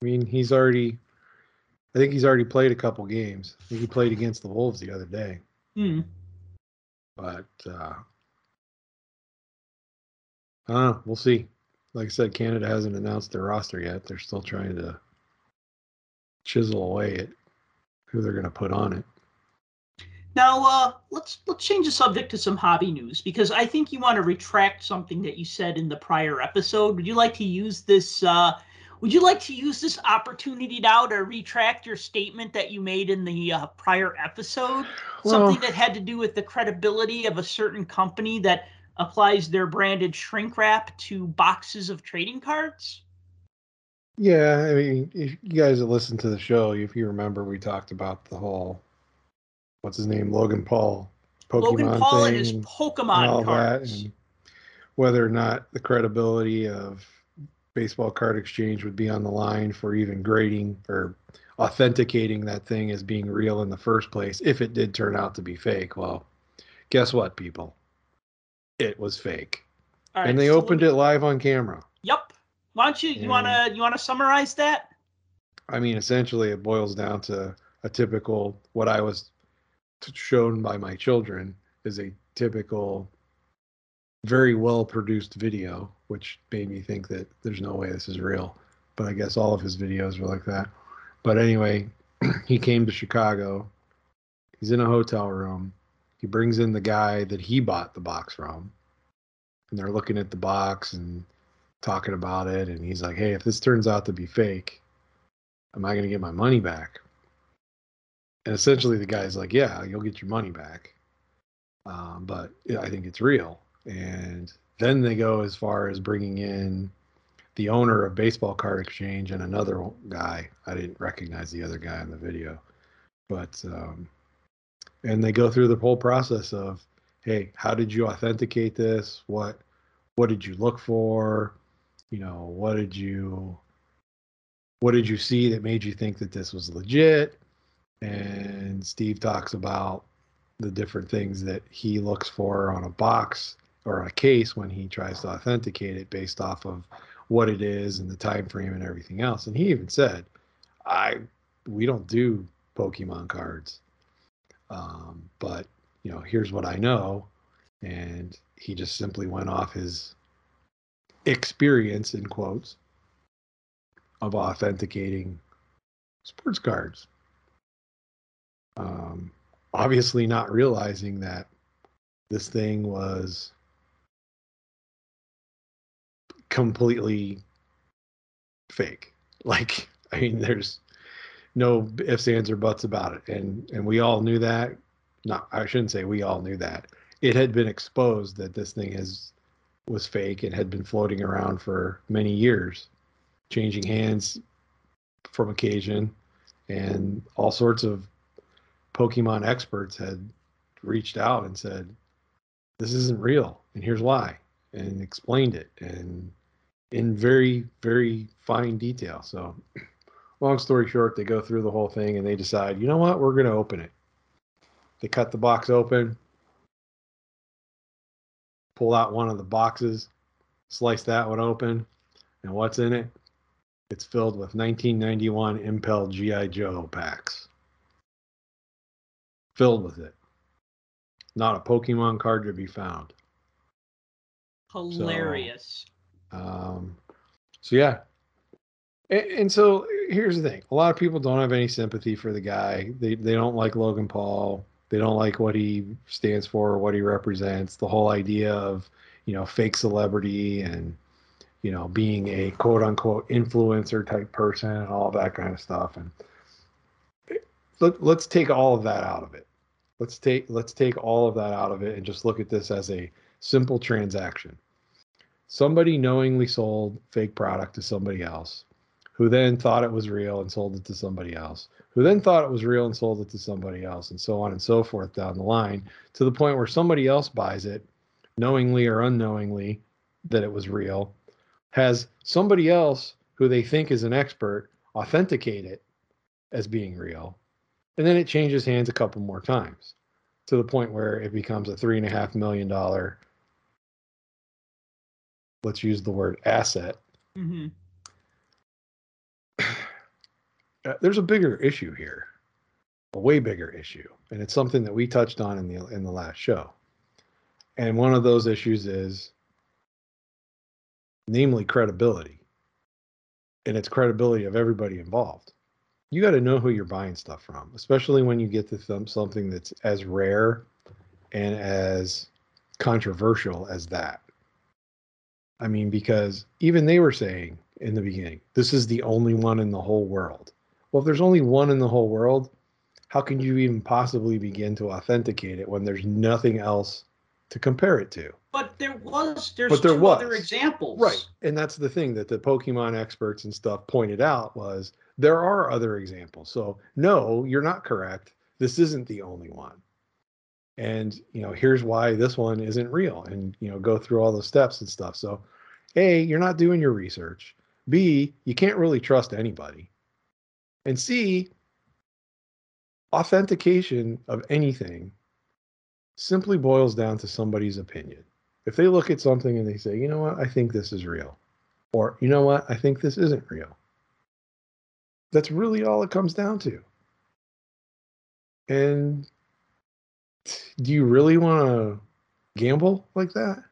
I mean, he's already. I think he's already played a couple games. I think he played against the Wolves the other day. Hmm. But uh, uh, we'll see. Like I said, Canada hasn't announced their roster yet. They're still trying to chisel away at who they're going to put on it. Now, uh, let's let's change the subject to some hobby news because I think you want to retract something that you said in the prior episode. Would you like to use this? Uh, would you like to use this opportunity now to retract your statement that you made in the uh, prior episode? Well- Something that had to do with the credibility of a certain company that applies their branded shrink wrap to boxes of trading cards? Yeah, I mean, if you guys that listened to the show, if you remember, we talked about the whole what's his name, Logan Paul, Pokemon Logan Paul and his Pokemon and all cards. that, whether or not the credibility of baseball card exchange would be on the line for even grading or authenticating that thing as being real in the first place if it did turn out to be fake. Well, guess what, people? It was fake, right, and they so opened it live on camera. Why don't you you wanna you wanna summarize that? I mean, essentially, it boils down to a typical what I was t- shown by my children is a typical, very well produced video, which made me think that there's no way this is real. But I guess all of his videos were like that. But anyway, he came to Chicago. He's in a hotel room. He brings in the guy that he bought the box from. And they're looking at the box and talking about it. And he's like, hey, if this turns out to be fake, am I going to get my money back? And essentially, the guy's like, yeah, you'll get your money back. Um, but I think it's real. And then they go as far as bringing in the owner of Baseball Card Exchange and another guy. I didn't recognize the other guy in the video, but um, and they go through the whole process of, hey, how did you authenticate this? What what did you look for? You know, what did you what did you see that made you think that this was legit? And Steve talks about the different things that he looks for on a box or a case when he tries to authenticate it based off of what it is and the time frame and everything else. And he even said, "I we don't do Pokemon cards, um, but you know, here's what I know." And he just simply went off his experience in quotes of authenticating sports cards. Um, obviously, not realizing that this thing was completely fake. Like, I mean, there's no ifs, ands, or buts about it, and and we all knew that. Not, I shouldn't say we all knew that. It had been exposed that this thing is was fake and had been floating around for many years, changing hands from occasion, and all sorts of Pokemon experts had reached out and said, "This isn't real, and here's why," and explained it, and in very, very fine detail. So, long story short, they go through the whole thing and they decide, you know what, we're going to open it. They cut the box open, pull out one of the boxes, slice that one open, And what's in it? It's filled with 1991 Impel GI Joe packs. Filled with it. Not a Pokemon card to be found. Hilarious. Um, so yeah, and, and, so here's the thing: a lot of people don't have any sympathy for the guy. They they don't like Logan Paul. They don't like what he stands for, or what he represents. The whole idea of you know fake celebrity and you know being a quote unquote influencer type person and all that kind of stuff. And let, let's take all of that out of it. Let's take let's take all of that out of it and just look at this as a simple transaction. Somebody knowingly sold fake product to somebody else, who then thought it was real and sold it to somebody else, who then thought it was real and sold it to somebody else, and so on and so forth down the line to the point where somebody else buys it, knowingly or unknowingly, that it was real, has somebody else who they think is an expert authenticate it as being real, and then it changes hands a couple more times to the point where it becomes a three and a half million dollar let's use the word asset mm-hmm. Uh, there's a bigger issue here a way bigger issue and it's something that we touched on in the in the last show and one of those issues is namely credibility and it's credibility of everybody involved you got to know who you're buying stuff from, especially when you get to th- something that's as rare and as controversial as that. I mean, because even they were saying in the beginning, this is the only one in the whole world. Well, if there's only one in the whole world, how can you even possibly begin to authenticate it when there's nothing else to compare it to? But there was, there's but there two was. other examples. Right. And that's the thing that the Pokemon experts and stuff pointed out was there are other examples. So no, you're not correct. This isn't the only one. And you know, here's why this one isn't real. And you know, go through all the steps and stuff. So A, you're not doing your research. B, you can't really trust anybody. And C, authentication of anything simply boils down to somebody's opinion. If they look at something and they say, you know what, I think this is real, or you know what, I think this isn't real, that's really all it comes down to. And do you really want to gamble like that?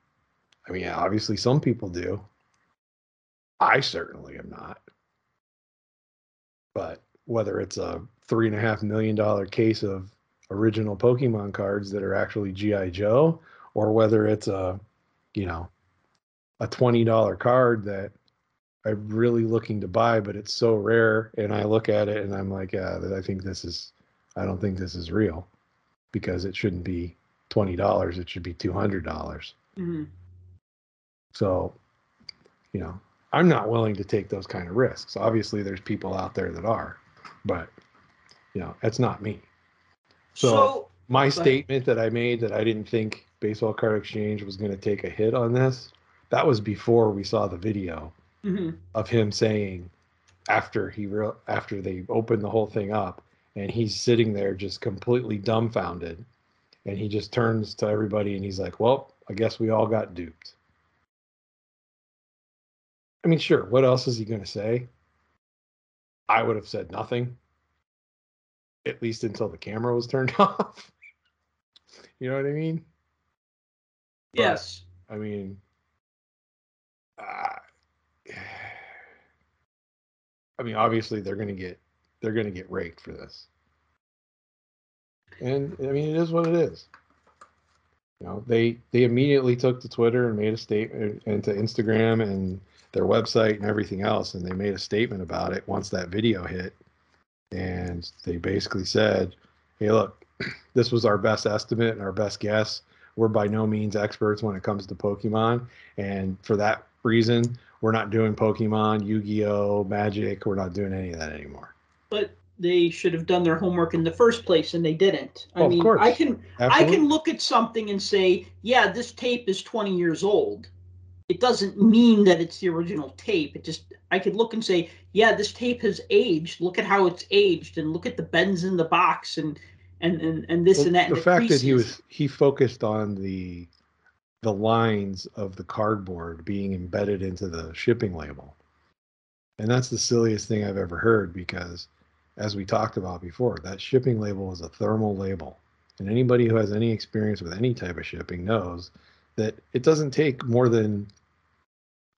I mean, obviously, some people do. I certainly am not. But whether it's a three and a half million dollar case of original Pokemon cards that are actually GI Joe, or whether it's a, you know, a twenty dollar card that I'm really looking to buy, but it's so rare. And I look at it and I'm like, yeah, I think this is, I don't think this is real because it shouldn't be $20. It should be $200. mm-hmm. So, you know, I'm not willing to take those kind of risks. Obviously, there's people out there that are, but, you know, that's not me. So, so my statement that I made that I didn't think Baseball Card Exchange was going to take a hit on this, that was before we saw the video mm-hmm. of him saying after he re- after they opened the whole thing up and he's sitting there just completely dumbfounded and he just turns to everybody and he's like well i guess we all got duped i mean sure what else is he going to say? I would have said nothing. At least until the camera was turned off. You know what i mean? Yes. But, i mean uh, I mean, obviously they're going to get they're going to get raked for this. And I mean, it is what it is. You know, they they immediately took to Twitter and made a statement and to Instagram and their website and everything else, and they made a statement about it once that video hit. And they basically said, "Hey, look, this was our best estimate and our best guess. We're by no means experts when it comes to Pokemon, and for that reason, we're not doing Pokemon, Yu-Gi-Oh, Magic. We're not doing any of that anymore. But they should have done their homework in the first place, and they didn't. I oh, mean, I can Absolutely. I can look at something and say, yeah, this tape is 20 years old. It doesn't mean that it's the original tape. It just I could look and say, yeah, this tape has aged. Look at how it's aged, and look at the bends in the box, and and and, and this well, and that. The fact that he was he focused on the the lines of the cardboard being embedded into the shipping label. And that's the silliest thing I've ever heard because, as we talked about before, that shipping label is a thermal label. And anybody who has any experience with any type of shipping knows that it doesn't take more than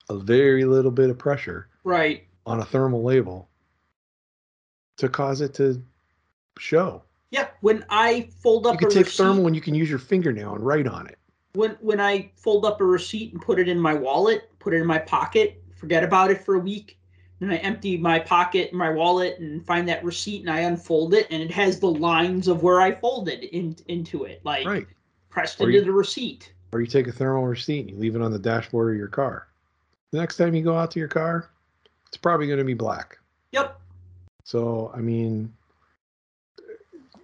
a very little bit of pressure Right. on a thermal label to cause it to show. Yeah. When I fold up You can a take receipt, thermal and you can use your fingernail and write on it. when when I fold up a receipt and put it in my wallet, put it in my pocket, forget about it for a week, then I empty my pocket, and my wallet, and find that receipt and I unfold it, and it has the lines of where I folded in, into it, like Right. pressed Or into you- the receipt. Or you take a thermal receipt and you leave it on the dashboard of your car. The next time you go out to your car, it's probably going to be black. Yep. So I mean,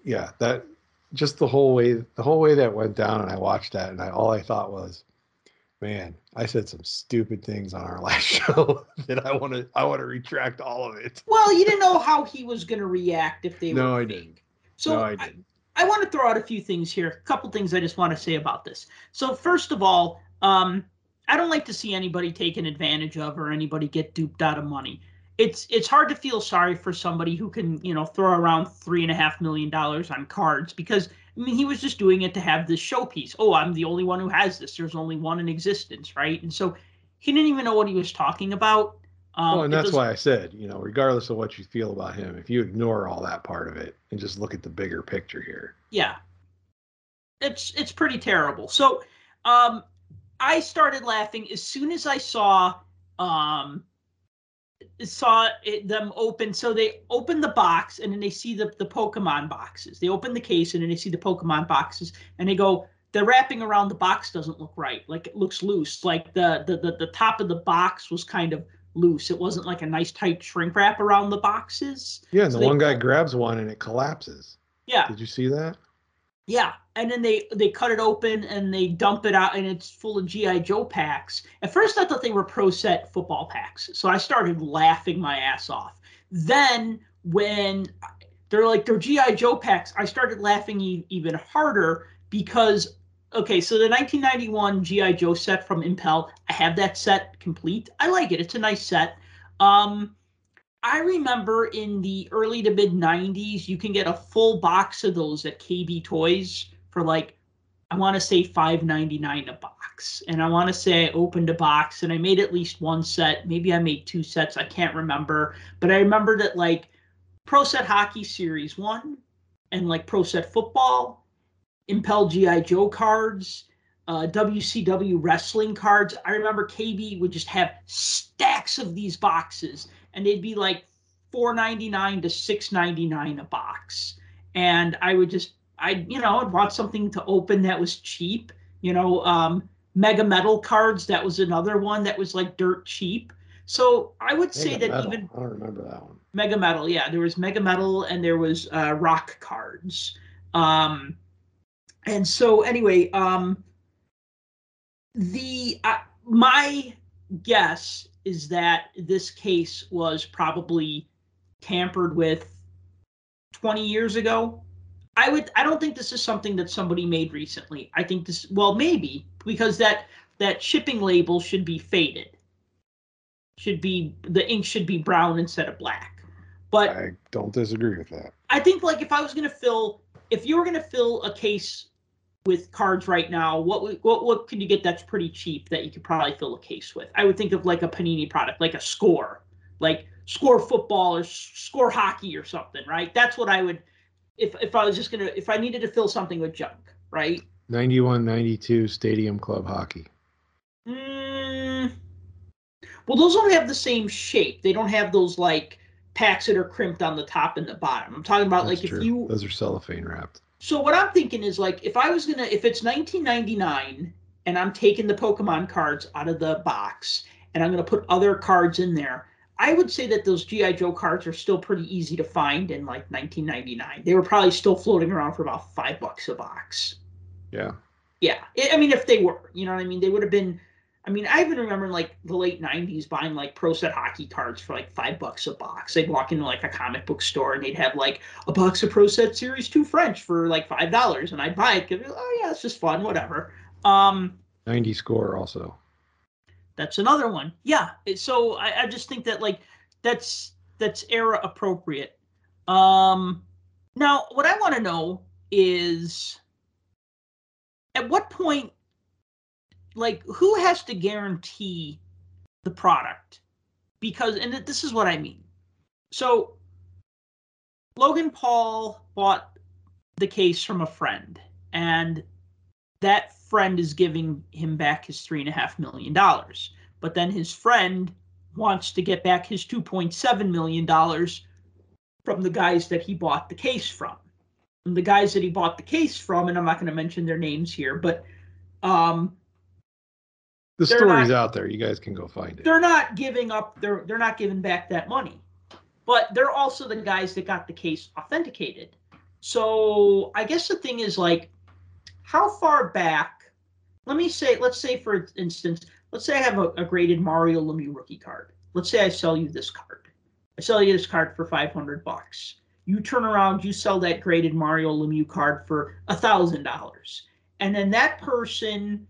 yeah, that just the whole way the whole way that went down, and I watched that, and I all I thought was, man, I said some stupid things on our last show that I want to I want to retract all of it. Well, you didn't know how he was going to react if they No, were I didn't. So no, I I, didn't. I want to throw out a few things here. A couple things I just want to say about this. So first of all, um, I don't like to see anybody taken advantage of or anybody get duped out of money. It's it's hard to feel sorry for somebody who can you know throw around three and a half million dollars on cards because I mean he was just doing it to have this showpiece. Oh, I'm the only one who has this. There's only one in existence, right? And so he didn't even know what he was talking about. Um, well, and that's why I said, you know, regardless of what you feel about him, if you ignore all that part of it and just look at the bigger picture here, yeah. It's it's pretty terrible. So um i started laughing as soon as i saw um saw it, them open. So they open the box and then they see the, the pokemon boxes. They open the case and then they see the pokemon boxes and they go the wrapping around the box doesn't look right. Like it looks loose. Like the the the, the top of the box was kind of loose it wasn't like a nice tight shrink wrap around the boxes yeah, and So the one guy grabs one and it collapses. yeah Did you see that? Yeah, and then they they cut it open and they dump it out, and it's full of GI Joe packs. At first, I thought they were Pro Set football packs, so I started laughing my ass off. Then when they're like they're GI Joe packs, I started laughing e- even harder because okay, so the 1991 GI Joe set from Impel, I have that set complete. I like it; it's a nice set. Um, I remember in the early to mid 90s, you can get a full box of those at KB Toys for like, I want to say $5.99 a box. And I want to say I opened a box and I made at least one set. Maybe I made two sets. I can't remember. But I remember that like Pro Set Hockey Series 1 and like Pro Set Football, Impel G.I. Joe cards, uh, WCW wrestling cards. I remember KB would just have stacks of these boxes and they'd be like 4.99 to 6.99 a box and i would just i you know i'd want something to open that was cheap you know um mega metal cards that was another one that was like dirt cheap so i would say that Metal. even I don't remember that one. mega metal yeah there was mega metal and there was uh rock cards um and so anyway um the uh, my guess is that this case was probably tampered with 20 years ago. I would i don't think this is something that somebody made recently. I think this well maybe because that that shipping label should be faded. Should be the ink should be brown instead of black. But I don't disagree with that. I think like if I was gonna fill, if you were gonna fill a case with cards right now, what what what could you get that's pretty cheap that you could probably fill a case with? I would think of like a Panini product, like a Score, like Score football or Score hockey or something, right? That's what I would, if if I was just gonna if I needed to fill something with junk, right? 91 92 Stadium Club Hockey. Mm, well, those only have the same shape. They don't have those like packs that are crimped on the top and the bottom. I'm talking about That's like true. if you Those are cellophane wrapped. So what I'm thinking is like if I was gonna if it's 1999 and I'm taking the Pokemon cards out of the box and I'm gonna put other cards in there, I would say that those GI Joe cards are still pretty easy to find in like 1999. They were probably still floating around for about five bucks a box. Yeah. Yeah, I I mean if they were, you know what I mean, they would have been. I mean, I even remember in like the late '90s buying like pro set hockey cards for like five bucks a box. They'd walk into like a comic book store and they'd have like a box of pro set series two French for like five dollars, and I'd buy it because oh yeah, it's just fun, whatever. Um, 90 score also. that's another one. Yeah. So I, I just think that like that's that's era appropriate. Um, now, what I want to know is at what point, like, who has to guarantee the product? Because, and this is what I mean. So, Logan Paul bought the case from a friend, and that friend is giving him back his three and a half million dollars. But then his friend wants to get back his $2.7 million from the guys that he bought the case from. And the guys that he bought the case from, and I'm not going to mention their names here, but um, the story's not, out there. You guys can go find it. They're not giving up. They're they're not giving back that money, but they're also the guys that got the case authenticated. So I guess the thing is like, how far back? Let me say, let's say for instance, let's say I have a, a graded Mario Lemieux rookie card. Let's say I sell you this card. I sell you this card for 500 bucks. You turn around, you sell that graded Mario Lemieux card for a thousand dollars, and then that person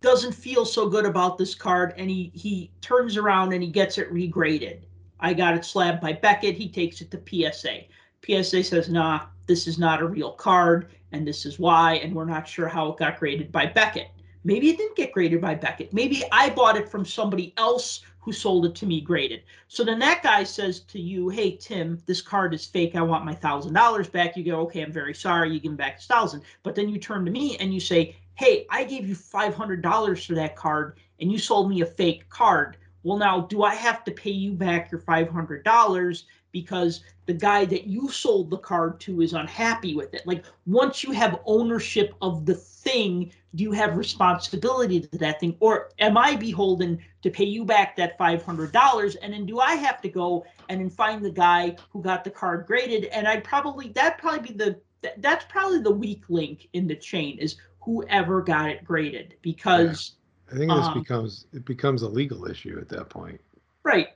doesn't feel so good about this card, and he he turns around and he gets it regraded. I got it slabbed by Beckett. He takes it to PSA. PSA says, "Nah, this is not a real card, and this is why, and we're not sure how it got graded by Beckett." Maybe it didn't get graded by Beckett. Maybe I bought it from somebody else who sold it to me graded. So then that guy says to you, "Hey Tim, this card is fake. I want my thousand dollars back." You go, "Okay, I'm very sorry." You give him back his thousand. But then you turn to me and you say, "Hey, I gave you five hundred dollars for that card, and you sold me a fake card. Well, now do I have to pay you back your five hundred dollars?" because the guy that you sold the card to is unhappy with it. Like once you have ownership of the thing, do you have responsibility to that thing? Or am I beholden to pay you back that $500? And then do I have to go and then find the guy who got the card graded? And I'd probably, that'd probably be the, that's probably the weak link in the chain is whoever got it graded because. Yeah. I think this um, becomes, it becomes a legal issue at that point. Right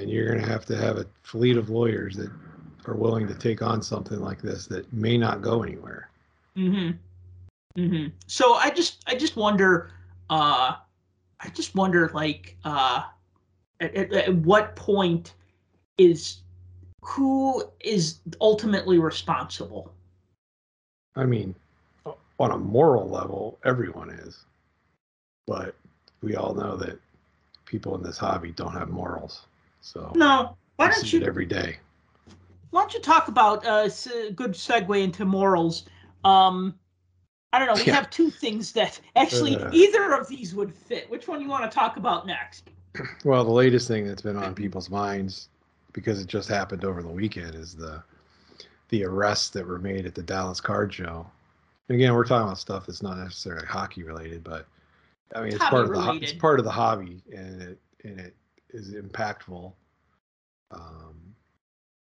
and you're going to have to have a fleet of lawyers that are willing to take on something like this that may not go anywhere. Mhm. Mhm. So I just I just wonder uh I just wonder like uh at, at, at what point is who is ultimately responsible? I mean, on a moral level, everyone is. But we all know that people in this hobby don't have morals. So no, why don't you every day? Why don't you talk about uh, a good segue into morals? Um, I don't know. We yeah. have two things that actually uh, either of these would fit. Which one you want to talk about next? Well, the latest thing that's been on people's minds because it just happened over the weekend is the the arrests that were made at the Dallas Card Show. And again, we're talking about stuff that's not necessarily hockey related, but I mean, it's, part of the it's part of the hobby, and it and it is impactful. Um,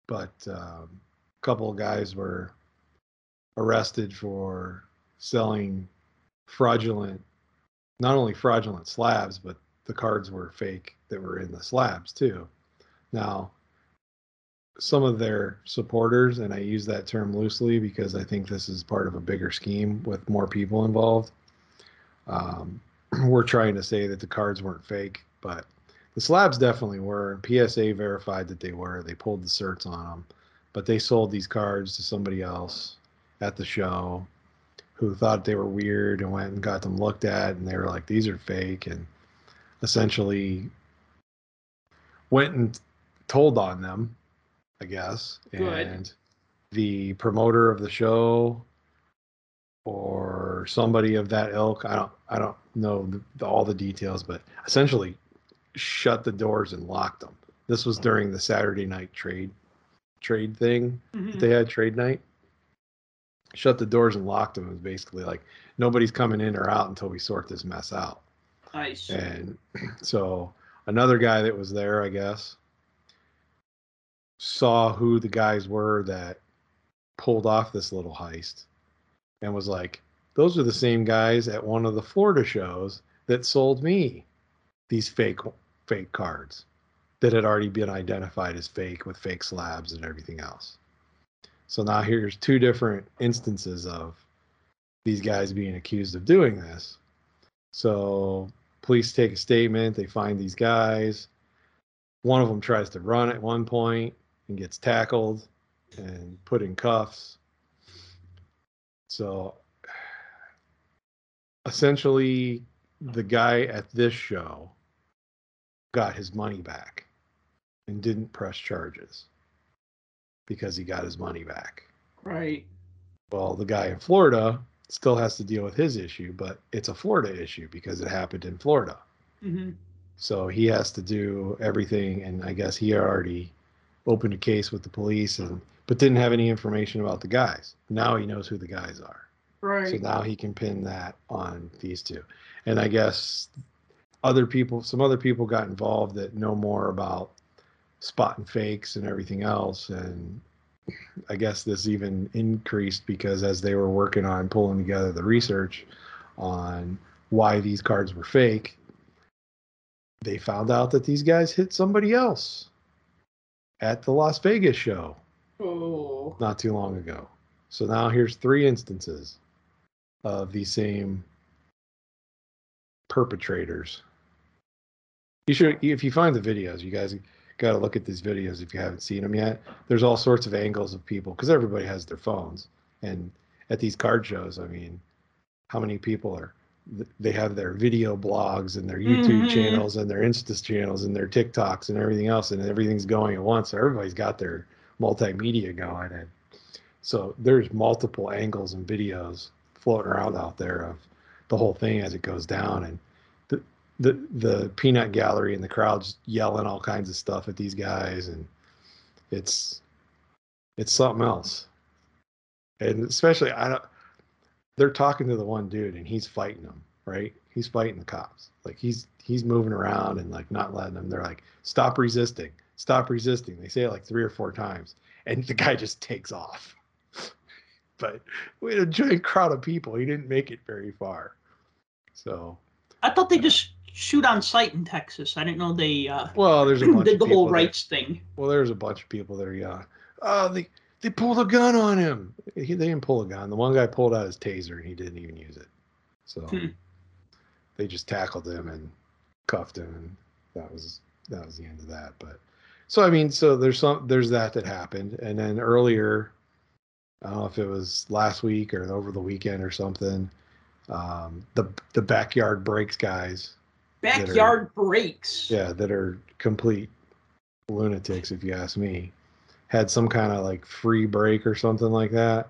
but um, a couple of guys were arrested for selling fraudulent, not only fraudulent slabs, but the cards were fake that were in the slabs too. Now, some of their supporters, and I use that term loosely because I think this is part of a bigger scheme with more people involved. Um, we're trying to say that the cards weren't fake, but the slabs definitely were. PSA verified that they were. They pulled the certs on them, but they sold these cards to somebody else at the show who thought they were weird and went and got them looked at, and they were like, "These are fake," and essentially went and told on them, I guess. Good. And the promoter of the show or somebody of that ilk, I don't, I don't know the, the, all the details, but essentially shut the doors and locked them. This was during the Saturday night trade trade thing mm-hmm. they had trade night. Shut the doors and locked them. It was basically like nobody's coming in or out until we sort this mess out. Nice. And so another guy that was there, I guess, saw who the guys were that pulled off this little heist and was like, those are the same guys at one of the Florida shows that sold me these fake fake cards that had already been identified as fake with fake slabs and everything else. So now here's two different instances of these guys being accused of doing this. So police take a statement, they find these guys. one of them tries to run at one point and gets tackled and put in cuffs. So essentially, the guy at this show got his money back and didn't press charges because he got his money back. Right. Well, the guy in Florida still has to deal with his issue, but it's a Florida issue because it happened in Florida. hmm So he has to do everything, and I guess he already opened a case with the police, and but didn't have any information about the guys. Now he knows who the guys are, Right. so now he can pin that on these two. And I guess other people, some other people got involved that know more about spotting fakes and everything else, and I guess this even increased because as they were working on pulling together the research on why these cards were fake, they found out that these guys hit somebody else at the Las Vegas show oh. not too long ago. So now here's three instances of the same perpetrators. You should, if you find the videos, you guys got to look at these videos if you haven't seen them yet. There's all sorts of angles of people because everybody has their phones, and at these card shows, I mean, how many people are? They have their video blogs and their YouTube Mhm. channels and their Insta channels and their TikToks and everything else, and everything's going at once. So everybody's got their multimedia going, and so there's multiple angles and videos floating around out there of the whole thing as it goes down, and the the the peanut gallery and the crowds yelling all kinds of stuff at these guys, and it's it's something else. And especially I don't they're talking to the one dude and he's fighting them, right? He's fighting the cops. Like he's he's moving around and like not letting them. They're like, stop resisting, stop resisting. They say it like three or four times, and the guy just takes off. but we had a giant crowd of people. He didn't make it very far. So I thought they just shoot on sight in Texas. I didn't know they uh, well, there's a bunch did the whole people that- rights thing. Well, there's a bunch of people there. Yeah, yelling, "Oh, they pulled a gun on him." He, they didn't pull a gun. The one guy pulled out his taser and he didn't even use it. So Hmm. they just tackled him and cuffed him, and that was that was the end of that. But so I mean, so there's some there's that that happened, and then earlier, I don't know if it was last week or over the weekend or something. Um, the the backyard breaks guys that are- Backyard breaks. yeah, that are complete lunatics, if you ask me, had some kind of like free break or something like that.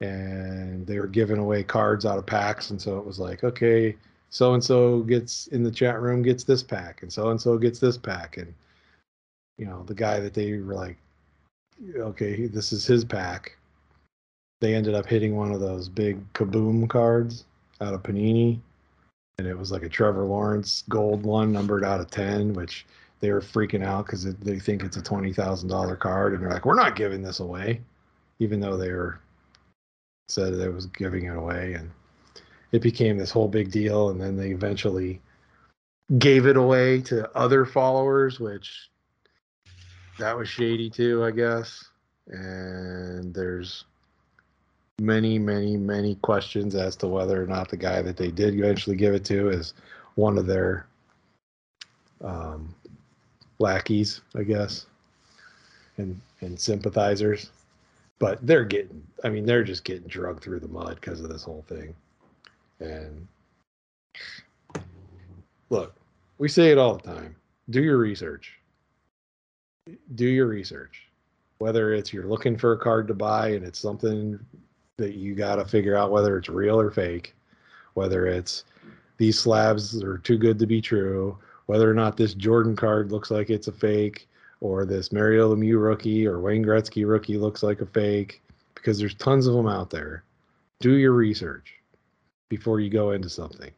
And they were giving away cards out of packs. And so it was like, okay, so and so gets in the chat room gets this pack, and so and so gets this pack. And, you know, the guy that they were like, okay, this is his pack. They ended up hitting one of those big kaboom cards out of Panini and it was like a Trevor Lawrence gold one numbered out of 10, which they were freaking out because they think it's a $20,000 card. And they're like, we're not giving this away, even though they were said they was giving it away. And it became this whole big deal. And then they eventually gave it away to other followers, which that was shady too, I guess. And there's many, many, many questions as to whether or not the guy that they did eventually give it to is one of their um, lackeys, I guess, and and sympathizers. But they're getting, I mean, they're just getting drugged through the mud because of this whole thing. And look, we say it all the time: do your research. Do your research. Whether it's you're looking for a card to buy and it's something that you got to figure out whether it's real or fake, whether it's these slabs are too good to be true, whether or not this Jordan card looks like it's a fake, or this Mario Lemieux rookie or Wayne Gretzky rookie looks like a fake, because there's tons of them out there. Do your research before you go into something,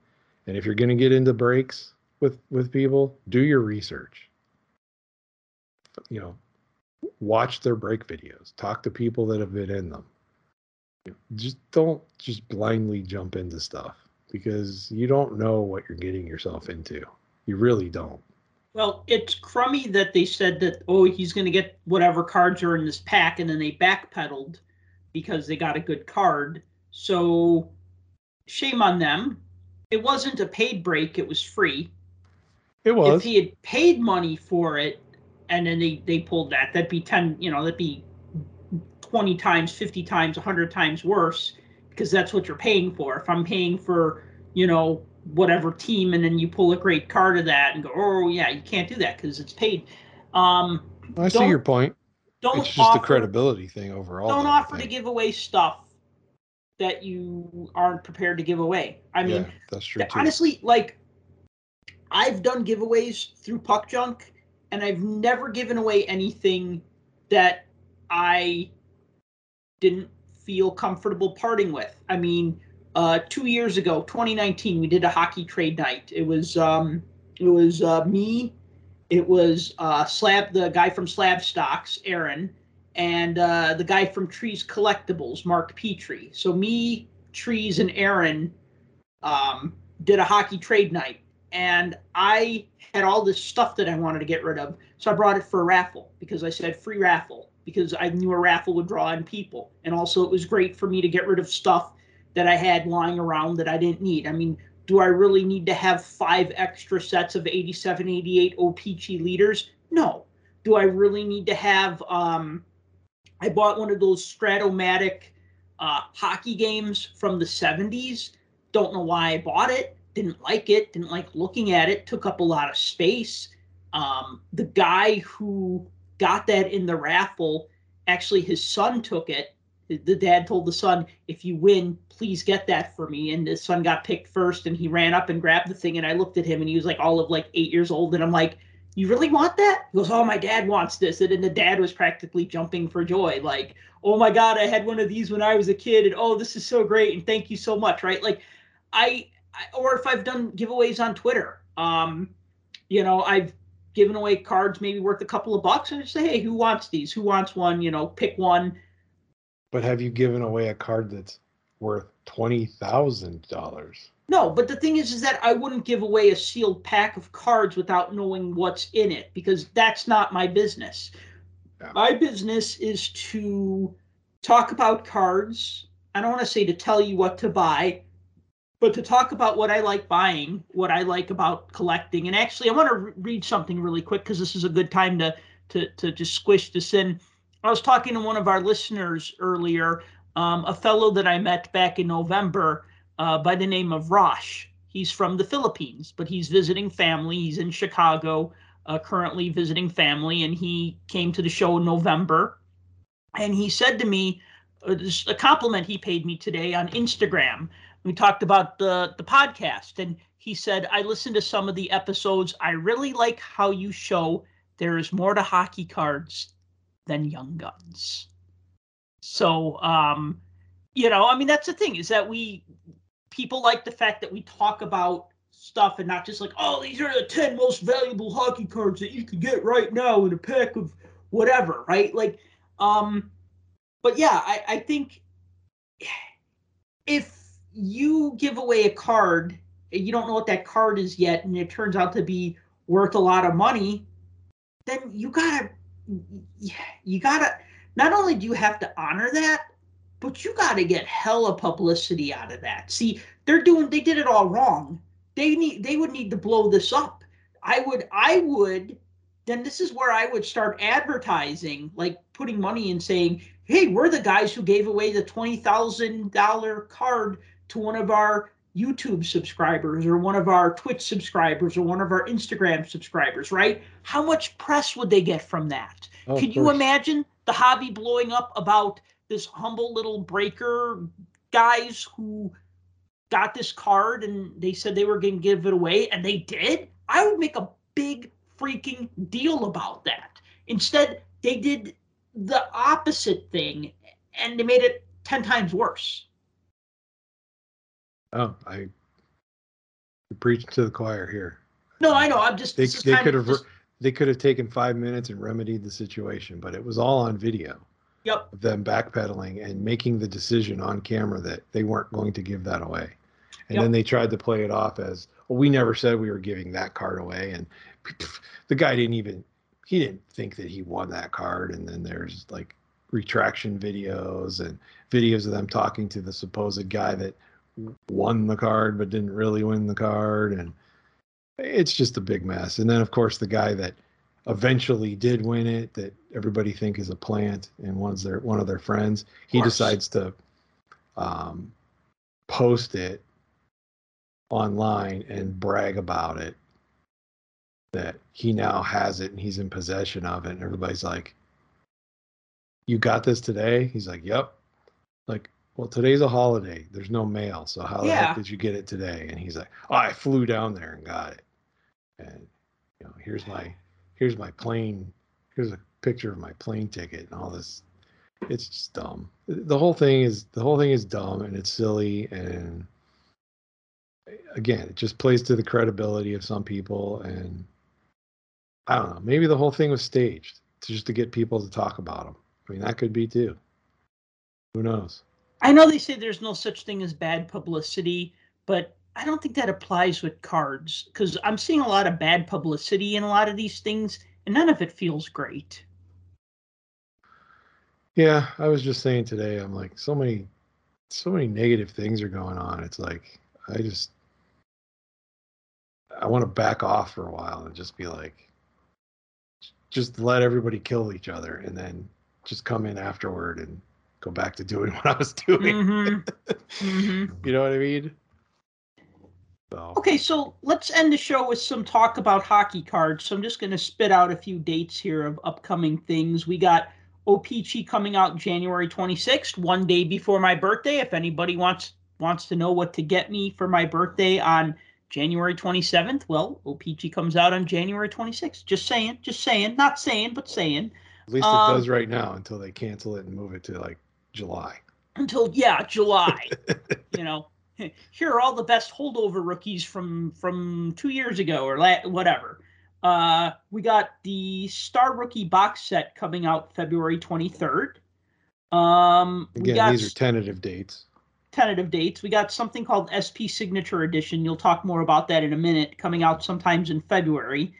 and if you're going to get into breaks with with people, do your research. You know, watch their break videos, talk to people that have been in them just don't just blindly jump into stuff because you don't know what you're getting yourself into. You really don't. Well, it's crummy that they said that oh he's going to get whatever cards are in this pack, and then they backpedaled because they got a good card. So shame on them. It wasn't a paid break; it was free. It was. If he had paid money for it, and then they they pulled that, that'd be ten. You know, that'd be twenty times, fifty times, hundred times worse because that's what you're paying for. If I'm paying for, you know, whatever team, and then you pull a great card of that and go, oh yeah, you can't do that because it's paid. Um, I see your point. don't It's just offer, a credibility thing overall. Don't though, offer to give away stuff that you aren't prepared to give away. I mean, yeah, that's true Th- honestly, like I've done giveaways through Puck Junk, and I've never given away anything that I didn't feel comfortable parting with. I mean, uh, two years ago, 2019, we did a hockey trade night. It was um, it was uh, me, it was uh, Slab, the guy from Slab Stocks, Aaron, and uh, the guy from Trees Collectibles, Mark Petrie. So me, Trees, and Aaron um, did a hockey trade night, and I had all this stuff that I wanted to get rid of. So I brought it for a raffle because I said free raffle because I knew a raffle would draw in people, and also it was great for me to get rid of stuff that I had lying around that I didn't need. I mean, do I really need to have five extra sets of 87, 88 OPC leaders? No. Do I really need to have? Um, I bought one of those Strat-O-Matic uh, hockey games from the 70s. Don't know why I bought it. Didn't like it. Didn't like looking at it. Took up a lot of space. Um, the guy who got that in the raffle, actually, his son took it. The dad told the son, "If you win, please get that for me." And the son got picked first, and he ran up and grabbed the thing. And I looked at him, and he was like all of like eight years old, and I'm like, "You really want that?" He goes, "Oh, my dad wants this." And then the dad was practically jumping for joy, like, "Oh my god, I had one of these when I was a kid, and oh, this is so great, and thank you so much." Right? Like, I, I or if I've done giveaways on Twitter, um, you know, I've given away cards maybe worth a couple of bucks, and I just say, "Hey, who wants these? Who wants one?" You know, pick one. But have you given away a card that's worth twenty thousand dollars? No, but the thing is, is that I wouldn't give away a sealed pack of cards without knowing what's in it because that's not my business. Yeah. My business is to talk about cards. I don't want to say to tell you what to buy, but to talk about what I like buying, what I like about collecting. And actually, I want to re- read something really quick because this is a good time to to to just squish this in. I was talking to one of our listeners earlier, um, a fellow that I met back in November uh, by the name of Rosh. He's from the Philippines, but he's visiting family. He's in Chicago, uh, currently visiting family, and he came to the show in November. And he said to me, uh, a compliment he paid me today on Instagram. We talked about the the podcast, and he said, "I listened to some of the episodes. I really like how you show there is more to hockey cards than Young Guns." So, um, you know, I mean, that's the thing is that we people like the fact that we talk about stuff and not just like, oh, these are the 10 most valuable hockey cards that you can get right now in a pack of whatever, right? Like, um, but yeah, I, I think if you give away a card, and you don't know what that card is yet, and it turns out to be worth a lot of money, then you gotta, you gotta, not only do you have to honor that, but you got to get hella publicity out of that. See, they're doing they did it all wrong. They need they would need to blow this up. I would I would then this is where I would start advertising, like putting money and saying, "Hey, we're the guys who gave away the twenty thousand dollar card to one of our YouTube subscribers or one of our Twitch subscribers or one of our Instagram subscribers." Right? How much press would they get from that? Oh, Could you imagine the hobby blowing up about this humble little breaker guys who got this card and they said they were going to give it away and they did? I would make a big freaking deal about that. Instead, they did the opposite thing and they made it 10 times worse. Oh, I preach to the choir here. No, I um, know. I'm just. They they could have just- they could have taken five minutes and remedied the situation, but it was all on video Yep. them backpedaling and making the decision on camera that they weren't going to give that away. And Yep. then they tried to play it off as, well, we never said we were giving that card away. And the guy didn't even he didn't think that he won that card. And then there's like retraction videos and videos of them talking to the supposed guy that won the card but didn't really win the card. And it's just a big mess. And then of course the guy that eventually did win it, that everybody think is a plant and one's their one of their friends, he decides to um, post it online and brag about it that he now has it and he's in possession of it and everybody's like you got this today he's like yep like well today's a holiday. There's no mail so how the heck did you get it today? And he's like oh i flew down there and got it. And you know here's my here's my plane here's a picture of my plane ticket and all this. It's just dumb. The whole thing is the whole thing is dumb and it's silly and again it just plays to the credibility of some people and i don't know maybe the whole thing was staged to just to get people to talk about them i mean that could be too. Who knows I know they say there's no such thing as bad publicity, but I don't think that applies with cards because I'm seeing a lot of bad publicity in a lot of these things, and none of it feels great. yeah i was just saying today i'm like so many so many negative things are going on it's like i just i want to back off for a while and just be like just let everybody kill each other and then just come in afterward and go back to doing what i was doing hmm hmm you know what i mean so Okay, so let's end the show with some talk about hockey cards. So I'm just going to spit out a few dates here of upcoming things. We got OPC coming out January 26th, one day before my birthday. If anybody wants wants to know what to get me for my birthday on January 27th, well, OPC comes out on January 26th. Just saying, just saying, not saying, but saying. at least um, it does right now until they cancel it and move it to like july Until yeah, July. you know, here are all the best holdover rookies from from two years ago or la- whatever. Uh, we got the Star Rookie box set coming out February 23rd. Um, we again got these are tentative dates tentative dates. We got something called SP Signature Edition. You'll talk more about that in a minute, coming out sometimes in February.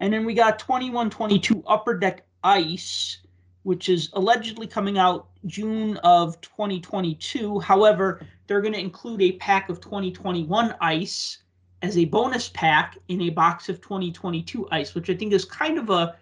And then we got 2122 Upper Deck Ice, which is allegedly coming out June of 2022. However, they're going to include a pack of 2021 Ice as a bonus pack in a box of 2022 Ice, which I think is kind of a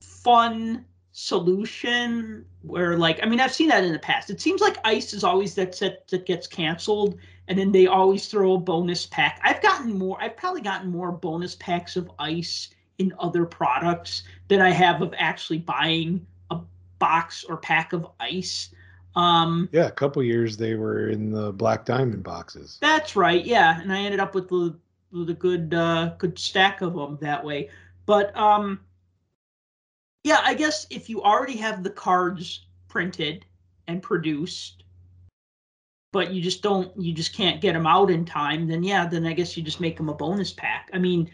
fun solution where like i mean i've seen that in the past it seems like ice is always that set that gets canceled and then they always throw a bonus pack i've gotten more i've probably gotten more bonus packs of ice in other products than i have of actually buying box or pack of ice um yeah a couple years they were in the black diamond boxes that's right. Yeah, and I ended up with the with a good uh, good stack of them that way. But um, yeah, I guess if you already have the cards printed and produced, but you just don't, you just can't get them out in time, then yeah, then I guess you just make them a bonus pack. I mean,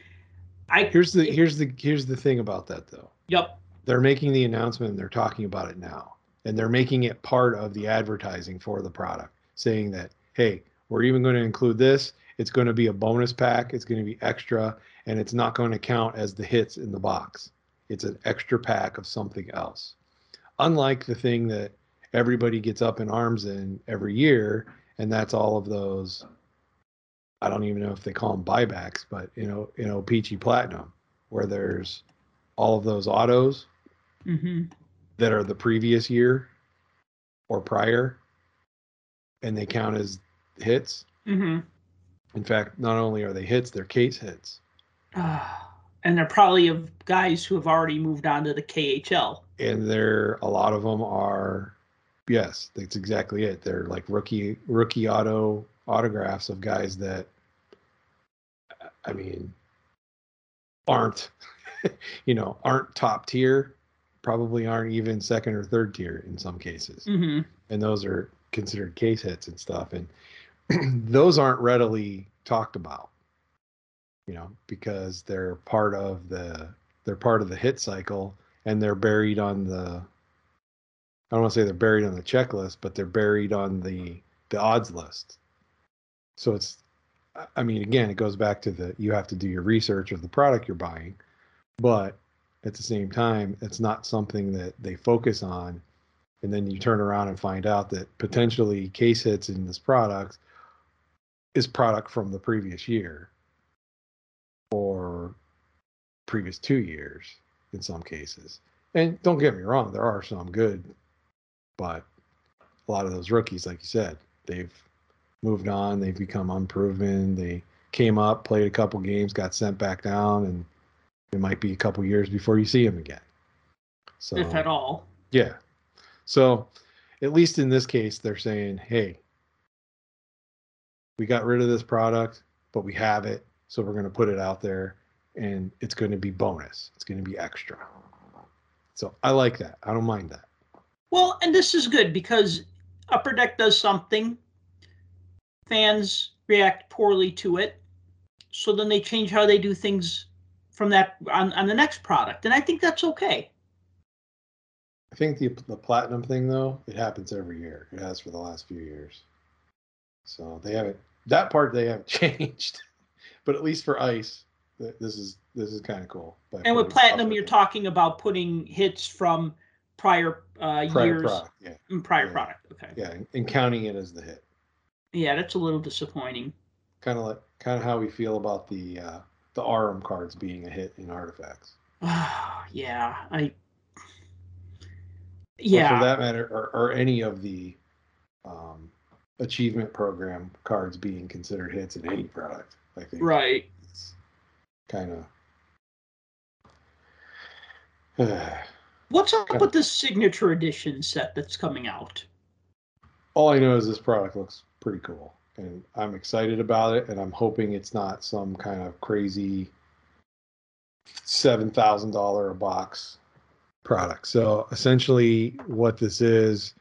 I here's the here's the here's the thing about that though yep, they're making the announcement and they're talking about it now. And they're making it part of the advertising for the product saying that hey we're even going to include this. It's going to be a bonus pack. It's going to be extra. And it's not going to count as the hits in the box. It's an extra pack of something else. Unlike the thing that everybody gets up in arms in every year and that's all of those i don't even know if they call them buybacks but you know you know peachy platinum where there's all of those autos hmm that are the previous year or prior and they count as hits. Hmm in fact not only are they hits they're case hits. And they're probably of guys who have already moved on to the KHL. and there a lot of them are yes that's exactly it. They're like rookie rookie auto autographs of guys that i mean aren't you know aren't top tier probably aren't even second or third tier in some cases. Hmm and those are considered case hits and stuff. And those aren't readily talked about you know because they're part of the they're part of the hit cycle and they're buried on the i don't want to say they're buried on the checklist but they're buried on the the odds list. So it's i mean again it goes back to the you have to do your research of the product you're buying but at the same time it's not something that they focus on and then you turn around and find out that potentially case hits in this product is product from the previous year or previous two years in some cases. And don't get me wrong, there are some good, but a lot of those rookies, like you said, they've moved on, they've become unproven. They came up, played a couple games, got sent back down, and it might be a couple years before you see them again. So if at all. yeah. So at least in this case, they're saying, hey, we got rid of this product, but we have it. So we're going to put it out there and it's going to be bonus. It's going to be extra. So I like that. I don't mind that. Well, and this is good because Upper Deck does something. Fans react poorly to it. So then they change how they do things from that on, on the next product. And I think that's okay. I think the the platinum thing though, it happens every year. It has for the last few years. So they haven't that part they haven't changed. but at least for ice, this is this is kind of cool. And with platinum, you're talking about putting hits from prior uh, prior years, product, yeah, prior yeah. product. Okay. yeah, and, and counting it as the hit. Yeah, that's a little disappointing. Kind of like kind of how we feel about the uh, the Aurum cards being a hit in artifacts. yeah, I. Or Yeah, for that matter, or, or any of the um, achievement program cards being considered hits in any product. I think right. it's kind of. What's up Kind with this signature edition set that's coming out? All I know is this product looks pretty cool, and I'm excited about it, and I'm hoping it's not some kind of crazy seven thousand dollar a box product. So essentially, what this is,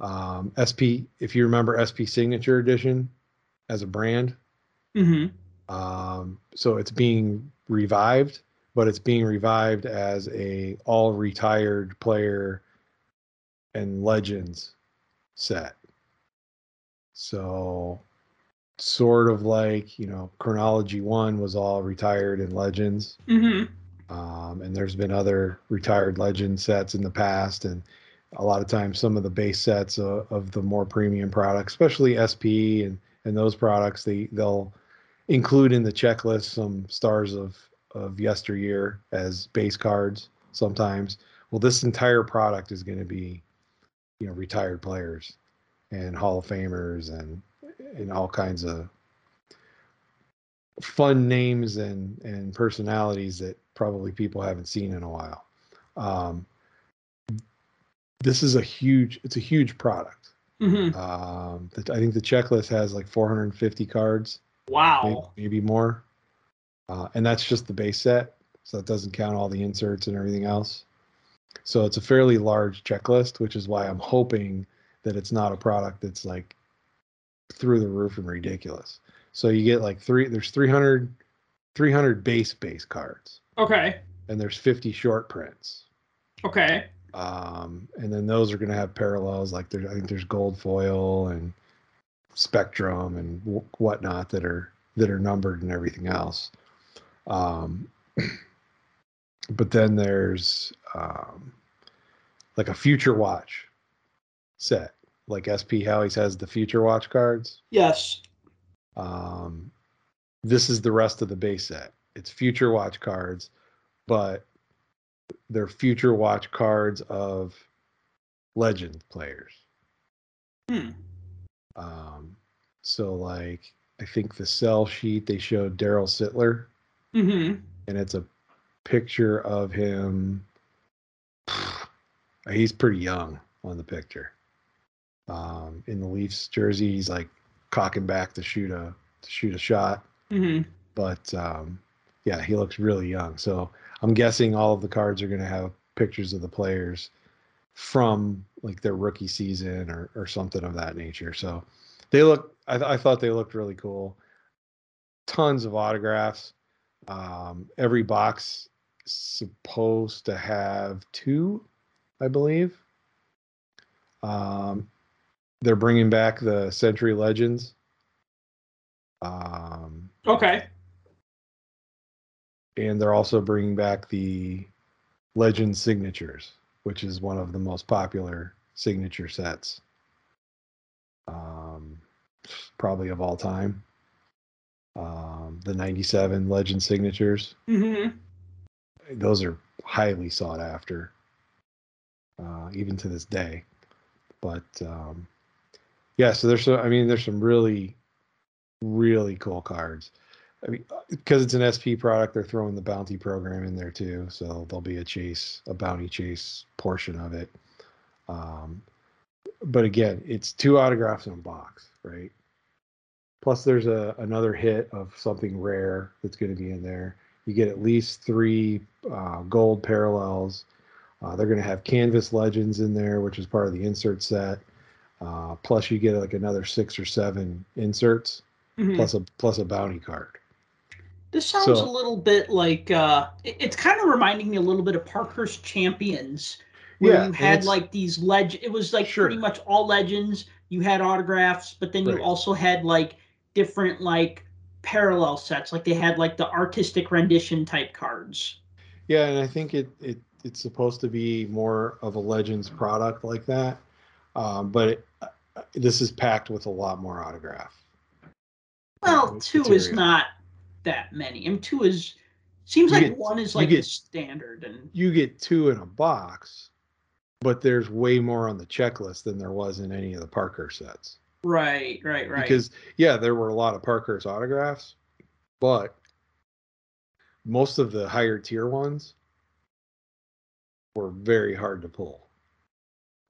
um, SP. If you remember SP Signature Edition as a brand, Mm-hmm. um, so it's being revived, but it's being revived as a all retired player and legends set. So sort of like, you know, chronology one was all retired and legends. Mm-hmm. Um, and there's been other retired legend sets in the past and a lot of times some of the base sets of, of the more premium products, especially SP and, and those products, they, they'll include in the checklist some stars of, of yesteryear as base cards sometimes. Well, this entire product is going to be, you know, retired players and Hall of Famers and, and all kinds of fun names and, and personalities that probably people haven't seen in a while. Um, this is a huge, it's a huge product. Mm-hmm. Um, the, I think the checklist has like 450 cards, Wow. maybe more. Uh, and that's just the base set. So that doesn't count all the inserts and everything else. So it's a fairly large checklist, which is why I'm hoping that it's not a product that's like through the roof and ridiculous. So you get like three, there's 300, 300 base base cards Okay. and there's 50 short prints. Okay. Um, and then those are going to have parallels. Like there, I think there's gold foil and spectrum and wh- whatnot that are that are numbered and everything else. Um, but then there's um, like a future watch set. Like SP Howie's has the future watch cards. Yes. Um, this is the rest of the base set. It's future watch cards, but they're future watch cards of legend players. Hmm. Um, so like I think the sell sheet they showed Daryl Sittler, Mm-hmm. and it's a picture of him. He's pretty young on the picture. Um, in the Leafs jersey, he's like cocking back to shoot a to shoot a shot. Mm-hmm. but um, yeah, he looks really young. So I'm guessing all of the cards are going to have pictures of the players from like their rookie season or or something of that nature. So they look. I, th- I thought they looked really cool. Tons of autographs. Um, every box supposed to have two, I believe. Um, they're bringing back the Century Legends. Um, Okay. and they're also bringing back the legend signatures which is one of the most popular signature sets um, probably of all time um, the 97 legend signatures. hmm Those are highly sought after, uh, even to this day. But um, yeah, so there's some, I mean, there's some really, really cool cards. I mean, because it's an SP product, they're throwing the bounty program in there too. So there'll be a chase, a bounty chase portion of it. Um, but again, it's two autographs in a box, right? Plus, there's a another hit of something rare that's going to be in there. You get at least three uh, gold parallels. Uh, they're going to have canvas legends in there, which is part of the insert set. Uh, plus, you get like another six or seven inserts, hmm plus a plus a bounty card. This sounds So- a little bit like uh, it- it's kind of reminding me a little bit of Parkhurst Champions, where Yeah, you had like these leg. It was like Sure. pretty much all legends. You had autographs, but then you also had like different like parallel sets. Like they had like the artistic rendition type cards. Yeah, and I think it, it it's supposed to be more of a Legends product like that, um, but it, uh, this is packed with a lot more autograph. Well, two is not that many. I mean, two is seems You like get- one is like the get- standard, and You get two in a box, but there's way more on the checklist than there was in any of the Parkhurst sets. right, right, right. Because yeah, there were a lot of Parkhurst autographs, but most of the higher tier ones were very hard to pull.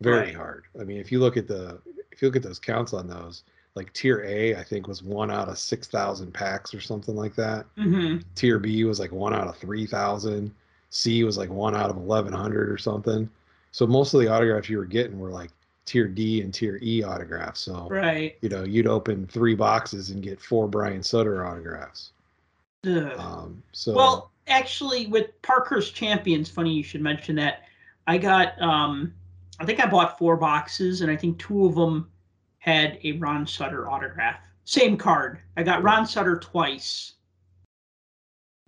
Very Right. hard. I mean, if you look at the if you look at those counts on those, like tier A, I think was one out of six thousand packs or something like that. hmm Tier B was like one out of three thousand. C was like one out of eleven hundred or something. So most of the autographs you were getting were like tier D and tier E autographs. So right. you know, you'd open three boxes and get four Brian Sutter autographs. Um, so Well, actually, with Parkhurst Champions, funny you should mention that. I got, um, I think I bought four boxes, and I think two of them had a Ron Sutter autograph. Same card. I got Ron Sutter twice.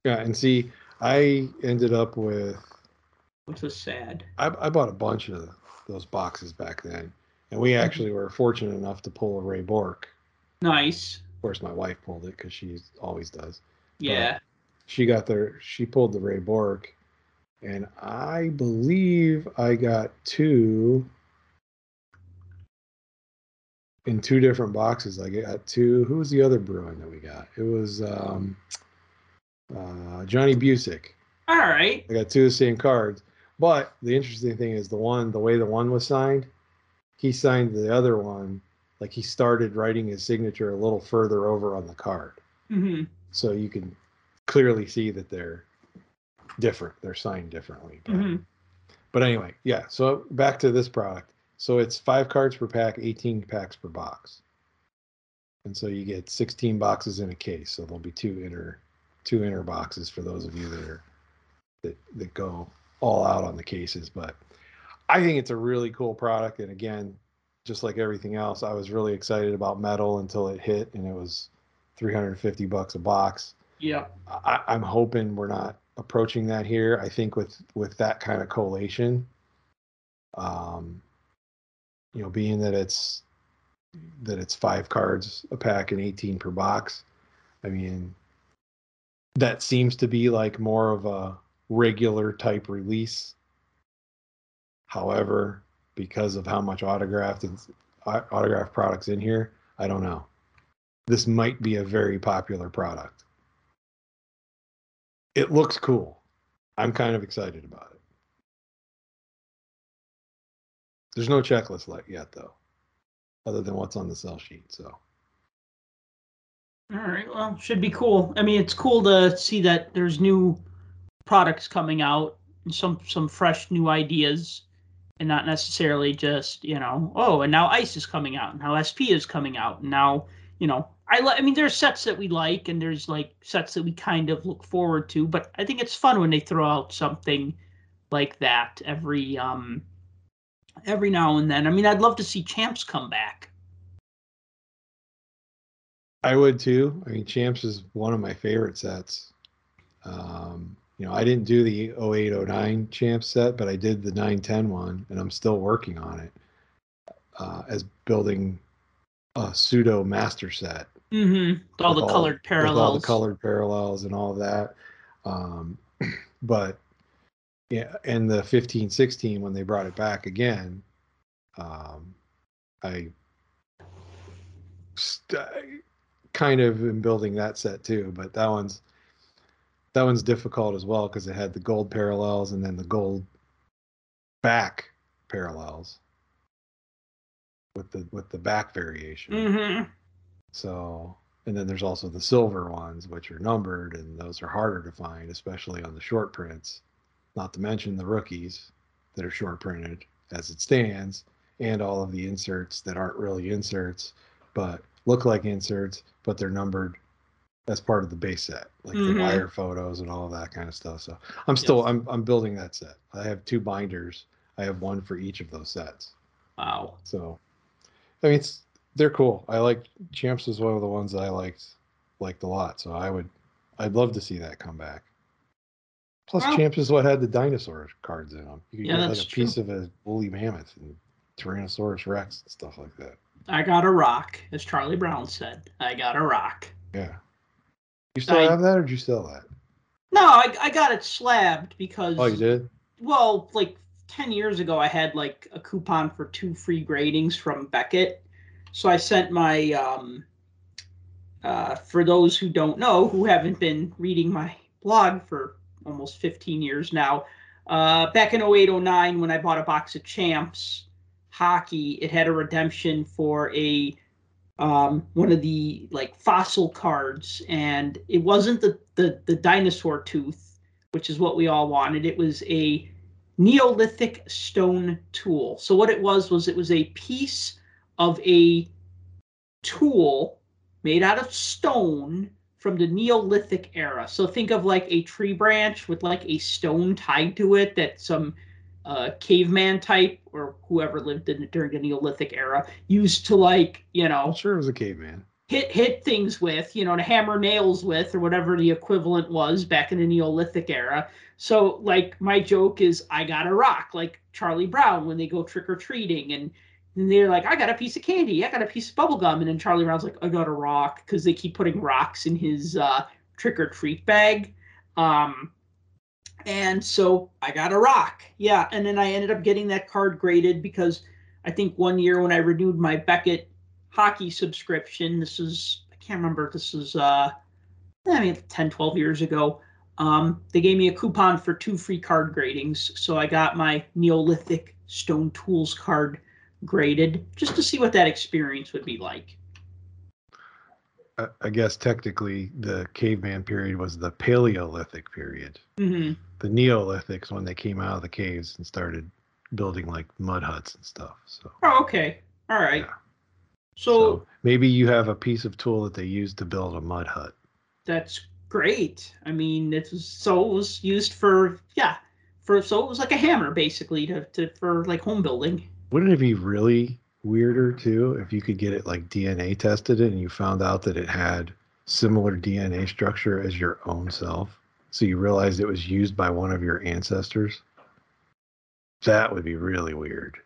yeah, and see, I ended up with which was sad. I, I bought a bunch of those boxes back then, and we mm-hmm. actually were fortunate enough to pull a Ray Bourque. Nice. Of course, my wife pulled it because she always does. Yeah. She got there. She pulled the Ray Bourque, and I believe I got two in two different boxes. I got two. Who was the other Bruin that we got? It was um, uh, Johnny Bucyk. All right. I got two of the same cards. But the interesting thing is the one, the way the one was signed, he signed the other one like he started writing his signature a little further over on the card. hmm So you can clearly see that they're different. They're signed differently. But, hmm but anyway, yeah. So back to this product. So it's five cards per pack, 18 packs per box. And so you get 16 boxes in a case. So there'll be two inner two inner boxes for those of you that are that that go all out on the cases. But I think it's a really cool product. And again, just like everything else, I was really excited about metal until it hit and it was 350 bucks a box. Yeah. I, I'm hoping we're not approaching that here. I think with with that kind of collation, um, you know, being that it's that it's five cards a pack and 18 per box, I mean, that seems to be like more of a regular type release. However, because of how much autographed and au- autograph products in here, I don't know. This might be a very popular product it looks cool. I'm kind of excited about it. There's no checklist like yet though, other than what's on the sell sheet. So All right. Well, should be cool. I mean, it's cool to see that there's new products coming out and some some fresh new ideas, and not necessarily just you know oh and now Ice is coming out and now SP is coming out and now you know I li- I mean there's sets that we like and there's like sets that we kind of look forward to, but I think it's fun when they throw out something like that every um every now and then. I mean, I'd love to see Champs come back. I would too. I mean, Champs is one of my favorite sets. Um, you know, I didn't do the 0809 Champs set, but I did the 910 one, and I'm still working on it uh, as building a pseudo master set Mm-hmm. All the colored parallels. all the colored parallels and all of that. Um, but yeah, and the 15, 16, when they brought it back again, um, I st- I kind of am building that set too, but that one's that one's difficult as well because it had the gold parallels and then the gold back parallels with the with the back variation. Mm-hmm. So, and then there's also the silver ones, which are numbered, and those are harder to find, especially on the short prints. Not to mention the rookies that are short printed as it stands, and all of the inserts that aren't really inserts, but look like inserts, but they're numbered as part of the base set, like Mhm. the wire photos and all of that kind of stuff. So I'm still Yes. I'm I'm building that set. I have two binders. I have one for each of those sets. Wow. So, I mean, it's they're cool. I like Champs was one of the ones that I liked liked a lot. So I would, I'd love to see that come back. Plus, Well- Champs is what had the dinosaur cards in them. You could Yeah, get like a piece of a woolly mammoth and Tyrannosaurus Rex and stuff like that. I got a rock, as Charlie Brown said. I got a rock. Yeah. You still I- have that, or did you sell that? No, I, I got it slabbed because Oh, you did. well, like 10 years ago, I had like a coupon for two free gradings from Beckett. So I sent my, um, uh, for those who don't know, who haven't been reading my blog for almost 15 years now, uh, back in 08, 09, when I bought a box of champs hockey, it had a redemption for a um, one of the like fossil cards, and it wasn't the, the the dinosaur tooth, which is what we all wanted. It was a Neolithic stone tool. So what it was was it was a piece of a tool made out of stone from the Neolithic era. So think of like a tree branch with like a stone tied to it that some uh, caveman type or whoever lived in during the Neolithic era used to like, you know, I'm sure it was a caveman. Hit hit things with, you know, to hammer nails with, or whatever the equivalent was back in the Neolithic era. So, like, my joke is, I got a rock, like Charlie Brown when they go trick or treating, and, and they're like, I got a piece of candy, I got a piece of bubble gum, and then Charlie Brown's like, I got a rock, because they keep putting rocks in his uh, trick or treat bag. Um, and so I got a rock, yeah, and then I ended up getting that card graded because I think one year when I renewed my Beckett hockey subscription. This is I can't remember. This is uh I mean 10, 12 years ago. Um, they gave me a coupon for two free card gradings, so I got my Neolithic Stone Tools card graded just to see what that experience would be like. I, I guess technically the caveman period was the Paleolithic period. hmm the Neolithics when they came out of the caves and started building like mud huts and stuff. So, Oh, okay. All right. Yeah. So, so maybe you have a piece of tool that they used to build a mud hut. that's great. I mean, it was so it was used for yeah for so it was like a hammer basically to, to for like home building. Wouldn't it be really weirder too if you could get it like DNA tested and you found out that it had similar DNA structure as your own self? So you realized it was used by one of your ancestors? That would be really weird.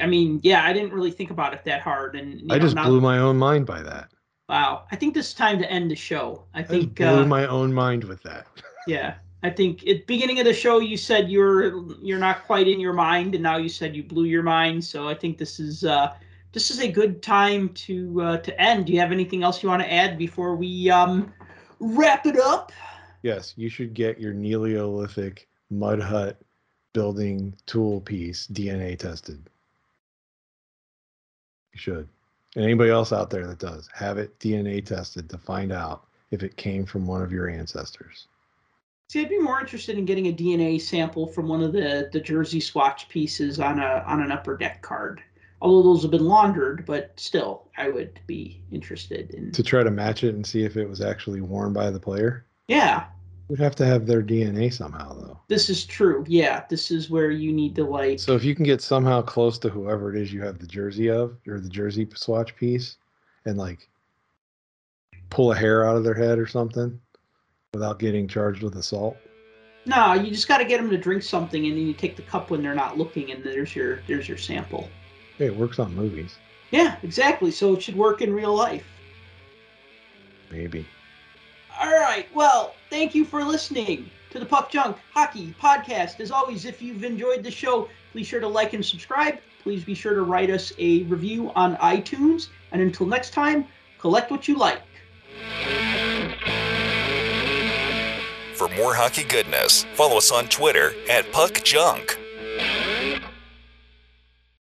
I- mean, yeah, I didn't really think about it that hard, and I know, just now- blew my own mind by that. Wow, I think this is time to end the show. I I think, blew uh, my own mind with that. yeah, I think at beginning of the show you said you're you're not quite in your mind, and now you said you blew your mind. So I think this is uh, this is a good time to uh, to end. Do you have anything else you want to add before we um, wrap it up? Yes, you should get your Neolithic mud hut building tool piece DNA tested. You should. And anybody else out there that does, have it DNA tested to find out if it came from one of your ancestors. See, I'd be more interested in getting a DNA sample from one of the the jersey swatch pieces on a on an upper deck card. Although those have been laundered, but still, I would be interested in. To try to match it and see if it was actually worn by the player, Yeah, we'd have to have their DNA somehow, though. this is true. Yeah, this is where you need to like. So if you can get somehow close to whoever it is you have the jersey of, or the jersey swatch piece, and like pull a hair out of their head or something without getting charged with assault. No, you just got to get them to drink something, and then you take the cup when they're not looking, and there's your there's your sample. Hey, it works on movies. Yeah, exactly. So it should work in real life. Maybe. All right. Well, thank you for listening to the Puck Junk Hockey Podcast. As always, if you've enjoyed the show, please sure to like and subscribe. Please be sure to write us a review on iTunes. And until next time, collect what you like. For more hockey goodness, follow us on Twitter at Puck Junk.